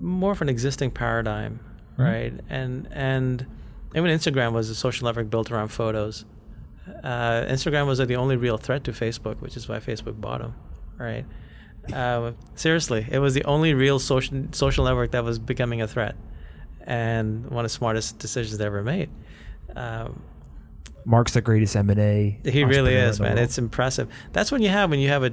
more of an existing paradigm, right? And and even Instagram was a social network built around photos. Uh, Instagram was like, the only real threat to Facebook, which is why Facebook bought them, right? Uh, seriously, it was the only real social social network that was becoming a threat, and one of the smartest decisions they ever made. Um, Mark's the greatest M&A. he really is, man. world. It's impressive. That's when you have when you have a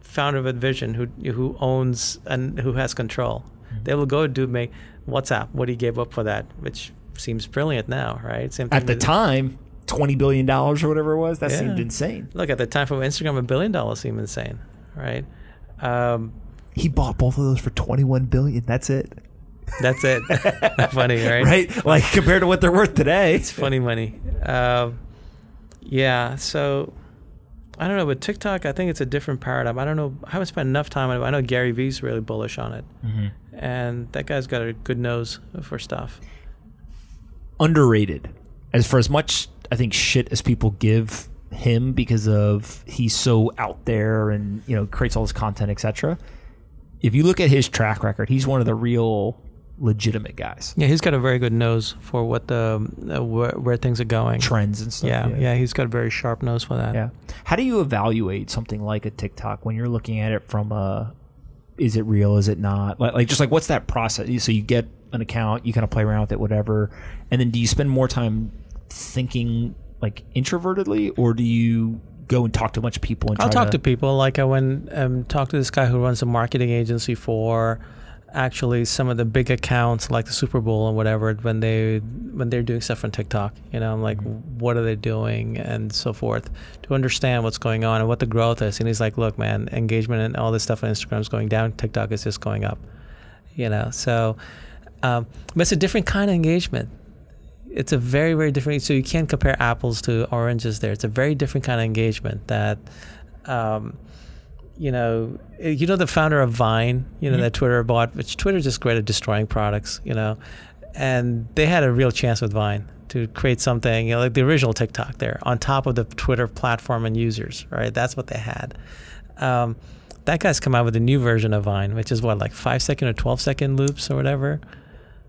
founder of a vision who who owns and who has control. Mm-hmm. They will go do make WhatsApp. What he gave up for that, which seems brilliant now, right? Same thing At the time, $20 billion or whatever it was, that Yeah. seemed insane. Look at the time for Instagram, a billion dollars seemed insane, right? Um, He bought both of those for 21 billion. That's it. that's it. funny, right? Right? Like compared to what they're worth today. It's funny money. Um, yeah, so I don't know, but TikTok, I think it's a different paradigm. I don't know. I haven't spent enough time on it. I know Gary Vee's really bullish on it, mm-hmm. and that guy's got a good nose for stuff. underrated. As for as much I think shit as people give him because of he's so out there and you know creates all this content, etc. If you look at his track record, he's one of the real legitimate guys. Yeah, he's got a very good nose for what the uh, where, where things are going. Trends and stuff. Yeah, yeah, he's got a very sharp nose for that. Yeah. How do you evaluate something like a TikTok when you're looking at it from a is it real, is it not? Like, like just like what's that process? So you get an account, you kind of play around with it, whatever, and then do you spend more time thinking like introvertedly, or do you go and talk to a bunch of people and I'll talk to people. Like I went um, talked to this guy who runs a marketing agency for actually some of the big accounts like the Super Bowl and whatever when they when they're doing stuff on TikTok. You know, I'm like, what are they doing and so forth to understand what's going on and what the growth is. And he's like, look, man, engagement and all this stuff on Instagram is going down. TikTok is just going up. You know, so um, but it's a different kind of engagement it's a very very different so you can't compare apples to oranges there it's a very different kind of engagement that um, you know you know the founder of vine you know that twitter bought which twitter's just great at destroying products you know and they had a real chance with vine to create something you know like the original tiktok there on top of the twitter platform and users right? That's what they had. Um, that guy's come out with a new version of vine which is what like five second or 12 second loops or whatever?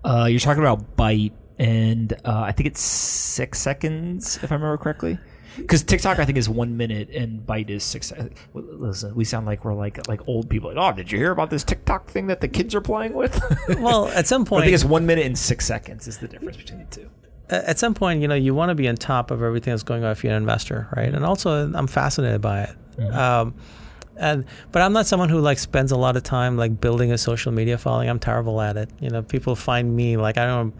Uh, you're talking about Byte, and uh, I think it's six seconds, if I remember correctly. Because TikTok, I think, is one minute and Byte is six. Listen, we sound like we're like like old people. Like, oh, did you hear about this TikTok thing that the kids are playing with? Well, at some point, I think it's one minute and six seconds is the difference between the two. at some point, you know, you want to be on top of everything that's going on if you're an investor, right? And also, I'm fascinated by it. Um, and but I'm not someone who like spends a lot of time like building a social media following. I'm terrible at it. You know, people find me like I don't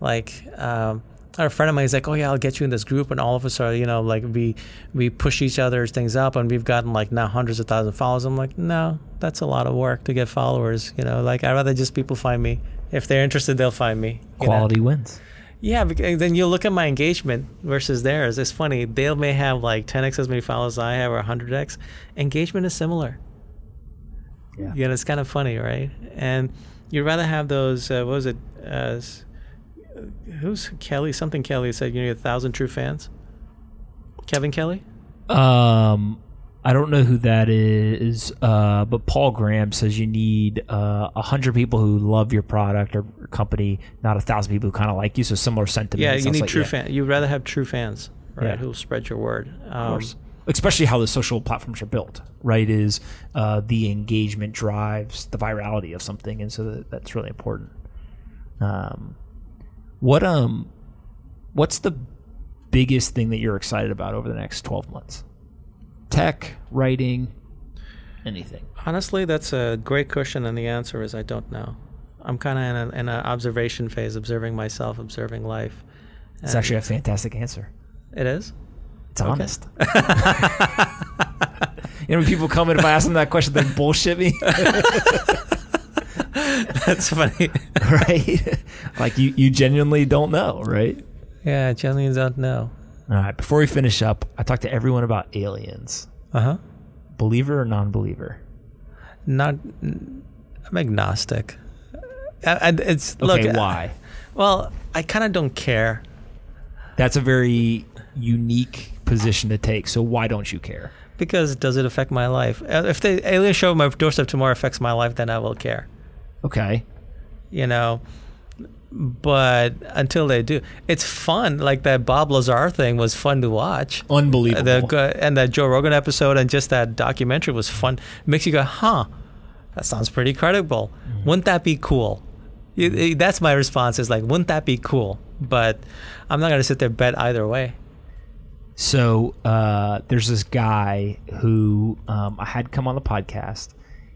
like. Um, I had a friend of mine is like, oh yeah, I'll get you in this group, and all of us are, you know, like we we push each other's things up, and we've gotten like now hundreds of thousands of followers. I'm like, no, that's a lot of work to get followers. You know, like I'd rather just people find me. If they're interested, they'll find me. you know? Quality wins. Yeah, because then you look at my engagement versus theirs. It's funny. They may have like 10x as many followers as I have or 100x. Engagement is similar. Yeah. You know, it's kind of funny, right? And you'd rather have those, uh, what was it? Uh, who's Kelly? Something Kelly said you need a thousand true fans. Kevin Kelly? Um, I don't know who that is, uh, but Paul Graham says you need uh, a hundred people who love your product or company, not a thousand people who kind of like you. So similar sentiment. Yeah, you need like, true yeah, fans. You'd rather have true fans, right? Yeah. Who'll spread your word. Um, Of course. Especially how the social platforms are built, right? Is uh, the engagement drives the virality of something, and so that, that's really important. Um, what um, what's the biggest thing that you're excited about over the next twelve months? Tech, writing, anything. Honestly, that's a great question, and the answer is I don't know. I'm kind of in an in a observation phase, observing myself, observing life. It's actually a fantastic answer. it is. It's honest. you know, when people come in, if I ask them that question, they bullshit me, That's funny. right? like you, you genuinely don't know, right? yeah, genuinely don't know. All right. Before we finish up, I talked to everyone about aliens. Uh huh. Believer or non-believer? Not. I'm agnostic. And it's Okay, look. why? Well, I kind of don't care That's a very unique position to take. So why don't you care? because does it affect my life? Uh, If the alien show my doorstep tomorrow affects my life, then I will care. Okay. you know. But until they do, it's fun. Like that Bob Lazar thing was fun to watch. Unbelievable. The, and that Joe Rogan episode and just that documentary was fun. makes you go, huh? That sounds pretty credible. Wouldn't that be cool? You- you- That's my response. Is like, wouldn't that be cool? But I'm not gonna sit there bet either way. So uh, there's this guy who um, I had come on the podcast.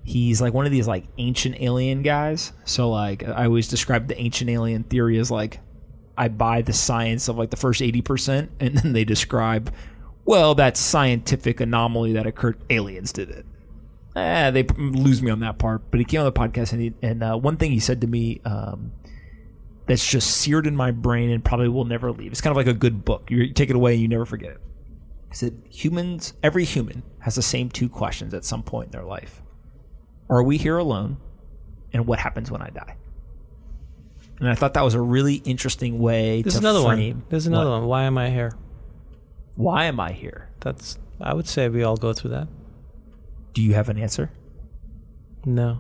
He's like one of these like ancient alien guys. So like I always describe the ancient alien theory as like I buy the science of like the first eighty percent, and then they describe, well, that scientific anomaly that occurred. Aliens did it. Eh, they lose me on that part. But he came on the podcast, and he, and uh, one thing he said to me um, that's just seared in my brain and probably will never leave. It's kind of like a good book. You take it away and you never forget it. He said, humans, every human has the same two questions at some point in their life. Are we here alone? And what happens when I die? And I thought that was a really interesting way There's to another frame. one. There's another what- one. Why am I here? Why am I here? That's. I would say we all go through that. Do you have an answer? No,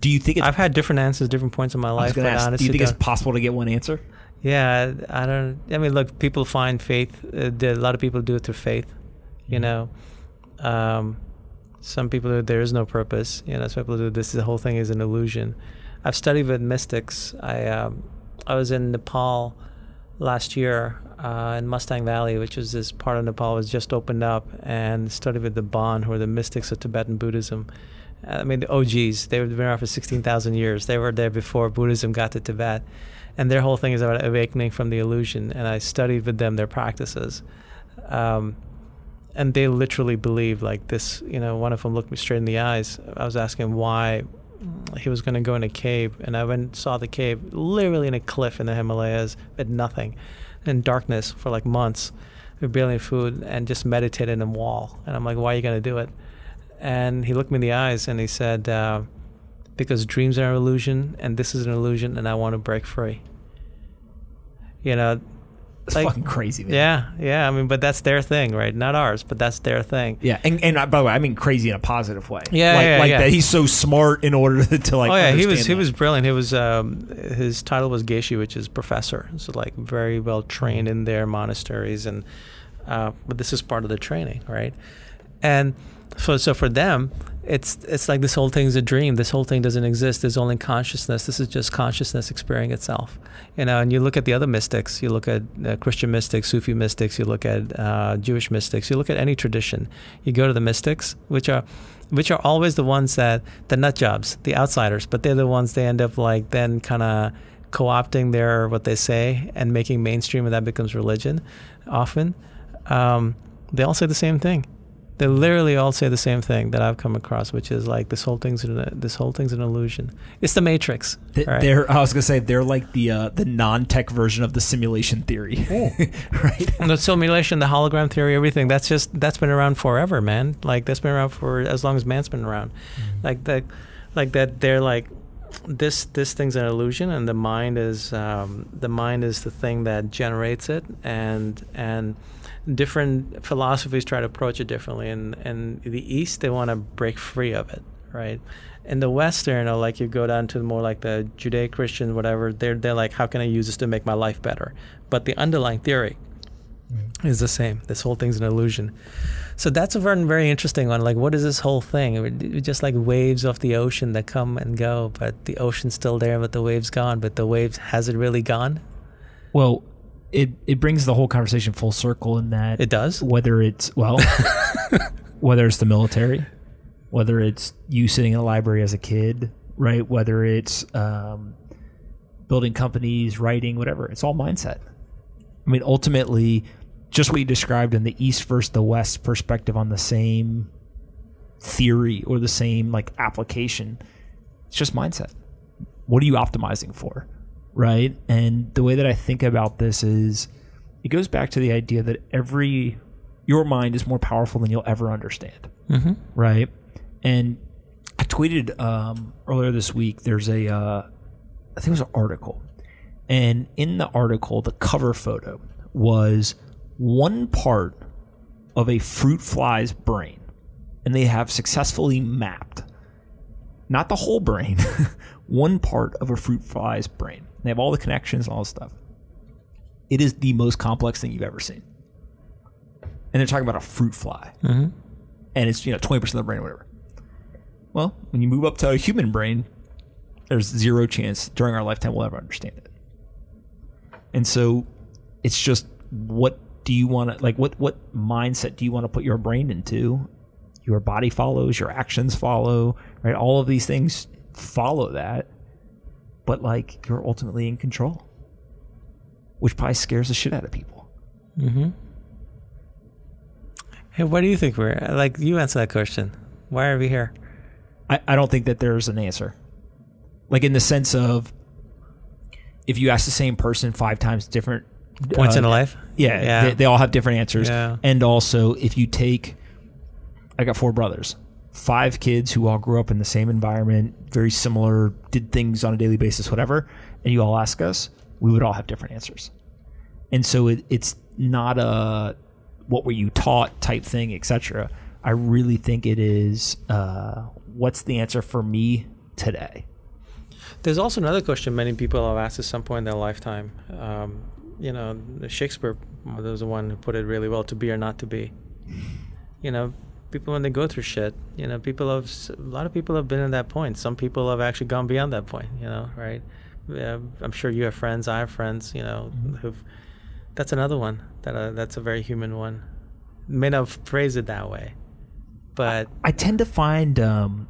Do you think it's, I've had different answers, at different points in my life. but ask, do you think it's possible to get one answer? Yeah, I don't. I mean, look, people find faith. Uh, a lot of people do it through faith. You know, um, some people do, there is no purpose. You know, some people do this. The whole thing is an illusion. I've studied with mystics. I um, I was in Nepal last year uh, in Mustang Valley, which is this part of Nepal was just opened up, and studied with the Bon, who are the mystics of Tibetan Buddhism. I mean, the OGs. They've been around for sixteen thousand years. They were there before Buddhism got to Tibet and their whole thing is about awakening from the illusion. And I studied with them their practices, um, and they literally believe like this. You know, one of them looked me straight in the eyes. I was asking why he was going to go in a cave, and I went saw the cave, literally in a cliff in the Himalayas, with nothing, in darkness for like months, with barely food, and just meditated in a wall. And I'm like, why are you going to do it? And he looked me in the eyes and he said. Uh, because dreams are an illusion and this is an illusion and I want to break free. You know, It's Like- fucking crazy, man. Yeah, yeah. I mean, but that's their thing, right? Not ours, but that's their thing. Yeah, and, and uh, by the way, I mean crazy in a positive way. Yeah, like, yeah, like yeah. that he's so smart in order to, to like. oh yeah, he was understand he was brilliant. He was um, his title was Geshe, which is professor. So like very well trained in their monasteries, and uh, but this is part of the training, right? And so so for them, it's it's like this whole thing's a dream. This whole thing doesn't exist. There's only consciousness. This is just consciousness experiencing itself. You know, and you look at the other mystics. You look at uh, Christian mystics, Sufi mystics. You look at uh, Jewish mystics. You look at any tradition. You go to the mystics, which are which are always the ones that the nut jobs, the outsiders, but they're the ones they end up like then kind of co-opting their what they say and making mainstream, and that becomes religion. Often, um, they all say the same thing. They literally all say the same thing that I've come across, which is like this whole thing's an, this whole thing's an illusion. It's the Matrix. Right? They're, I was gonna say they're like the uh, the non-tech version of the simulation theory, right? And the simulation, the hologram theory, everything. That's just that's been around forever, man. Like that's been around for as long as man's been around. Like that, like that. They're like this. This thing's an illusion, and the mind is um, the mind is the thing that generates it, and and different philosophies try to approach it differently. And and the East, they want to break free of it, right? In the Western, you know, like you go down to more like the Judeo-Christian, whatever. They're they're like, how can I use this to make my life better? But the underlying theory mm-hmm. is the same. This whole thing's an illusion. So that's a very, very interesting one. Like, what is this whole thing? It's just like waves of the ocean that come and go, but the ocean's still there, but the waves gone. But the waves has it really gone? Well, it it brings the whole conversation full circle in that It does. whether it's well, whether it's the military, whether it's you sitting in a library as a kid, right? Whether it's um, building companies, writing, whatever. It's all mindset. I mean, ultimately, just what you described in the East versus the West perspective on the same theory or the same like application. It's just mindset. What are you optimizing for? Right. And the way that I think about this is it goes back to the idea that every your mind is more powerful than you'll ever understand. Mm-hmm. Right. And I tweeted um, earlier this week. There's a, uh, I think it was an article, and in the article, the cover photo was one part of a fruit fly's brain, and they have successfully mapped not the whole brain, one part of a fruit fly's brain. They have all the connections and all this stuff. It is the most complex thing you've ever seen. And they're talking about a fruit fly Mm-hmm. and it's you know twenty percent of the brain or whatever. Well, when you move up to a human brain, there's zero chance during our lifetime we'll ever understand it. And so, it's just what do you want to like? What what mindset do you want to put your brain into? Your body follows, your actions follow, right? All of these things follow that, but like you're ultimately in control, which probably scares the shit out of people. Mm-hmm. Hey, what do you think we're like? You answer that question. Why are we here? I, I don't think that there's an answer. Like in the sense of if you ask the same person five times different Points uh, in life? Yeah, Yeah. They, they all have different answers. Yeah. And also, if you take, I got four brothers, five kids who all grew up in the same environment, very similar, did things on a daily basis, whatever, and you all ask us, we would all have different answers. And so it, it's not a what were you taught type thing, etc. I really think it is uh, what's the answer for me today. There's also another question many people have asked at some point in their lifetime. Um, you know, Shakespeare was the one who put it really well: "To be or not to be." You know, people when they go through shit, you know, people have a lot of people have been at that point. Some people have actually gone beyond that point. You know, right? Yeah, I'm sure you have friends. I have friends. You know, who've. That's another one. That uh, that's a very human one. May not phrase it that way, but I tend to find um,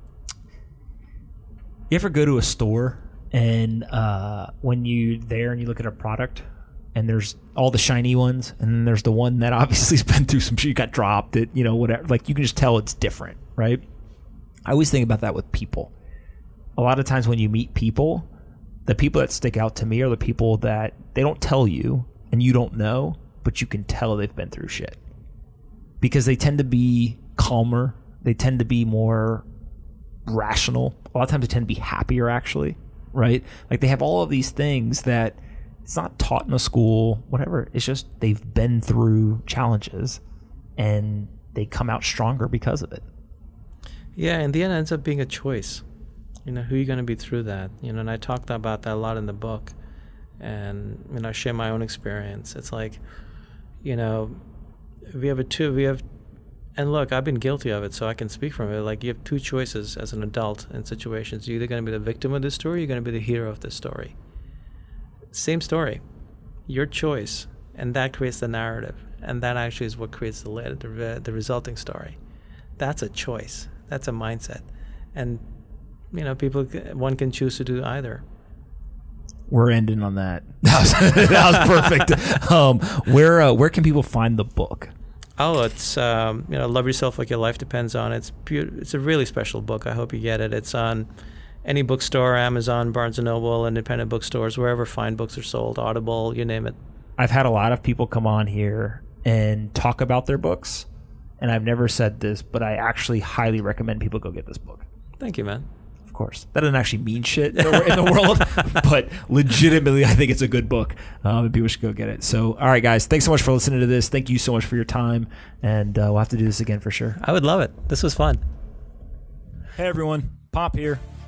you ever go to a store and uh, when you there and you look at a product and there's all the shiny ones and then there's the one that obviously's been through some shit, got dropped, it you know whatever. Like you can just tell it's different, right? I always think about that with people. A lot of times when you meet people, the people that stick out to me are the people that they don't tell you and you don't know, but you can tell they've been through shit because they tend to be calmer. They tend to be more rational. A lot of times they tend to be happier, actually, right? Like they have all of these things that It's not taught in a school, whatever. It's just they've been through challenges and they come out stronger because of it. Yeah, in the end, it ends up being a choice. You know, who are you going to be through that? You know, and I talked about that a lot in the book. And, you know, I share my own experience. It's like, you know, we have a two, we have, and look, I've been guilty of it, so I can speak from it. Like, you have two choices as an adult in situations. You're either going to be the victim of this story, or you're going to be the hero of this story. Same story, your choice, and that creates the narrative. And that actually is what creates the, the, the resulting story. That's a choice that's a mindset, and you know, people one can choose to do either. We're ending on that. That was, that was perfect. Um, where uh, where can people find the book? Oh, it's um, you know, love yourself like your life depends on it. It's beautiful. It's a really special book. I hope you get it. It's on any bookstore, Amazon, Barnes and Noble, independent bookstores, wherever fine books are sold, Audible, you name it. I've had a lot of people come on here and talk about their books and I've never said this, but I actually highly recommend people go get this book. Thank you, man. Of course, that doesn't actually mean shit in the, world, but legitimately, I think it's a good book, um, and people should go get it. So, all right, guys, thanks so much for listening to this. Thank you so much for your time, and uh, we'll have to do this again for sure. I would love it. This was fun. Hey, everyone, Pomp here.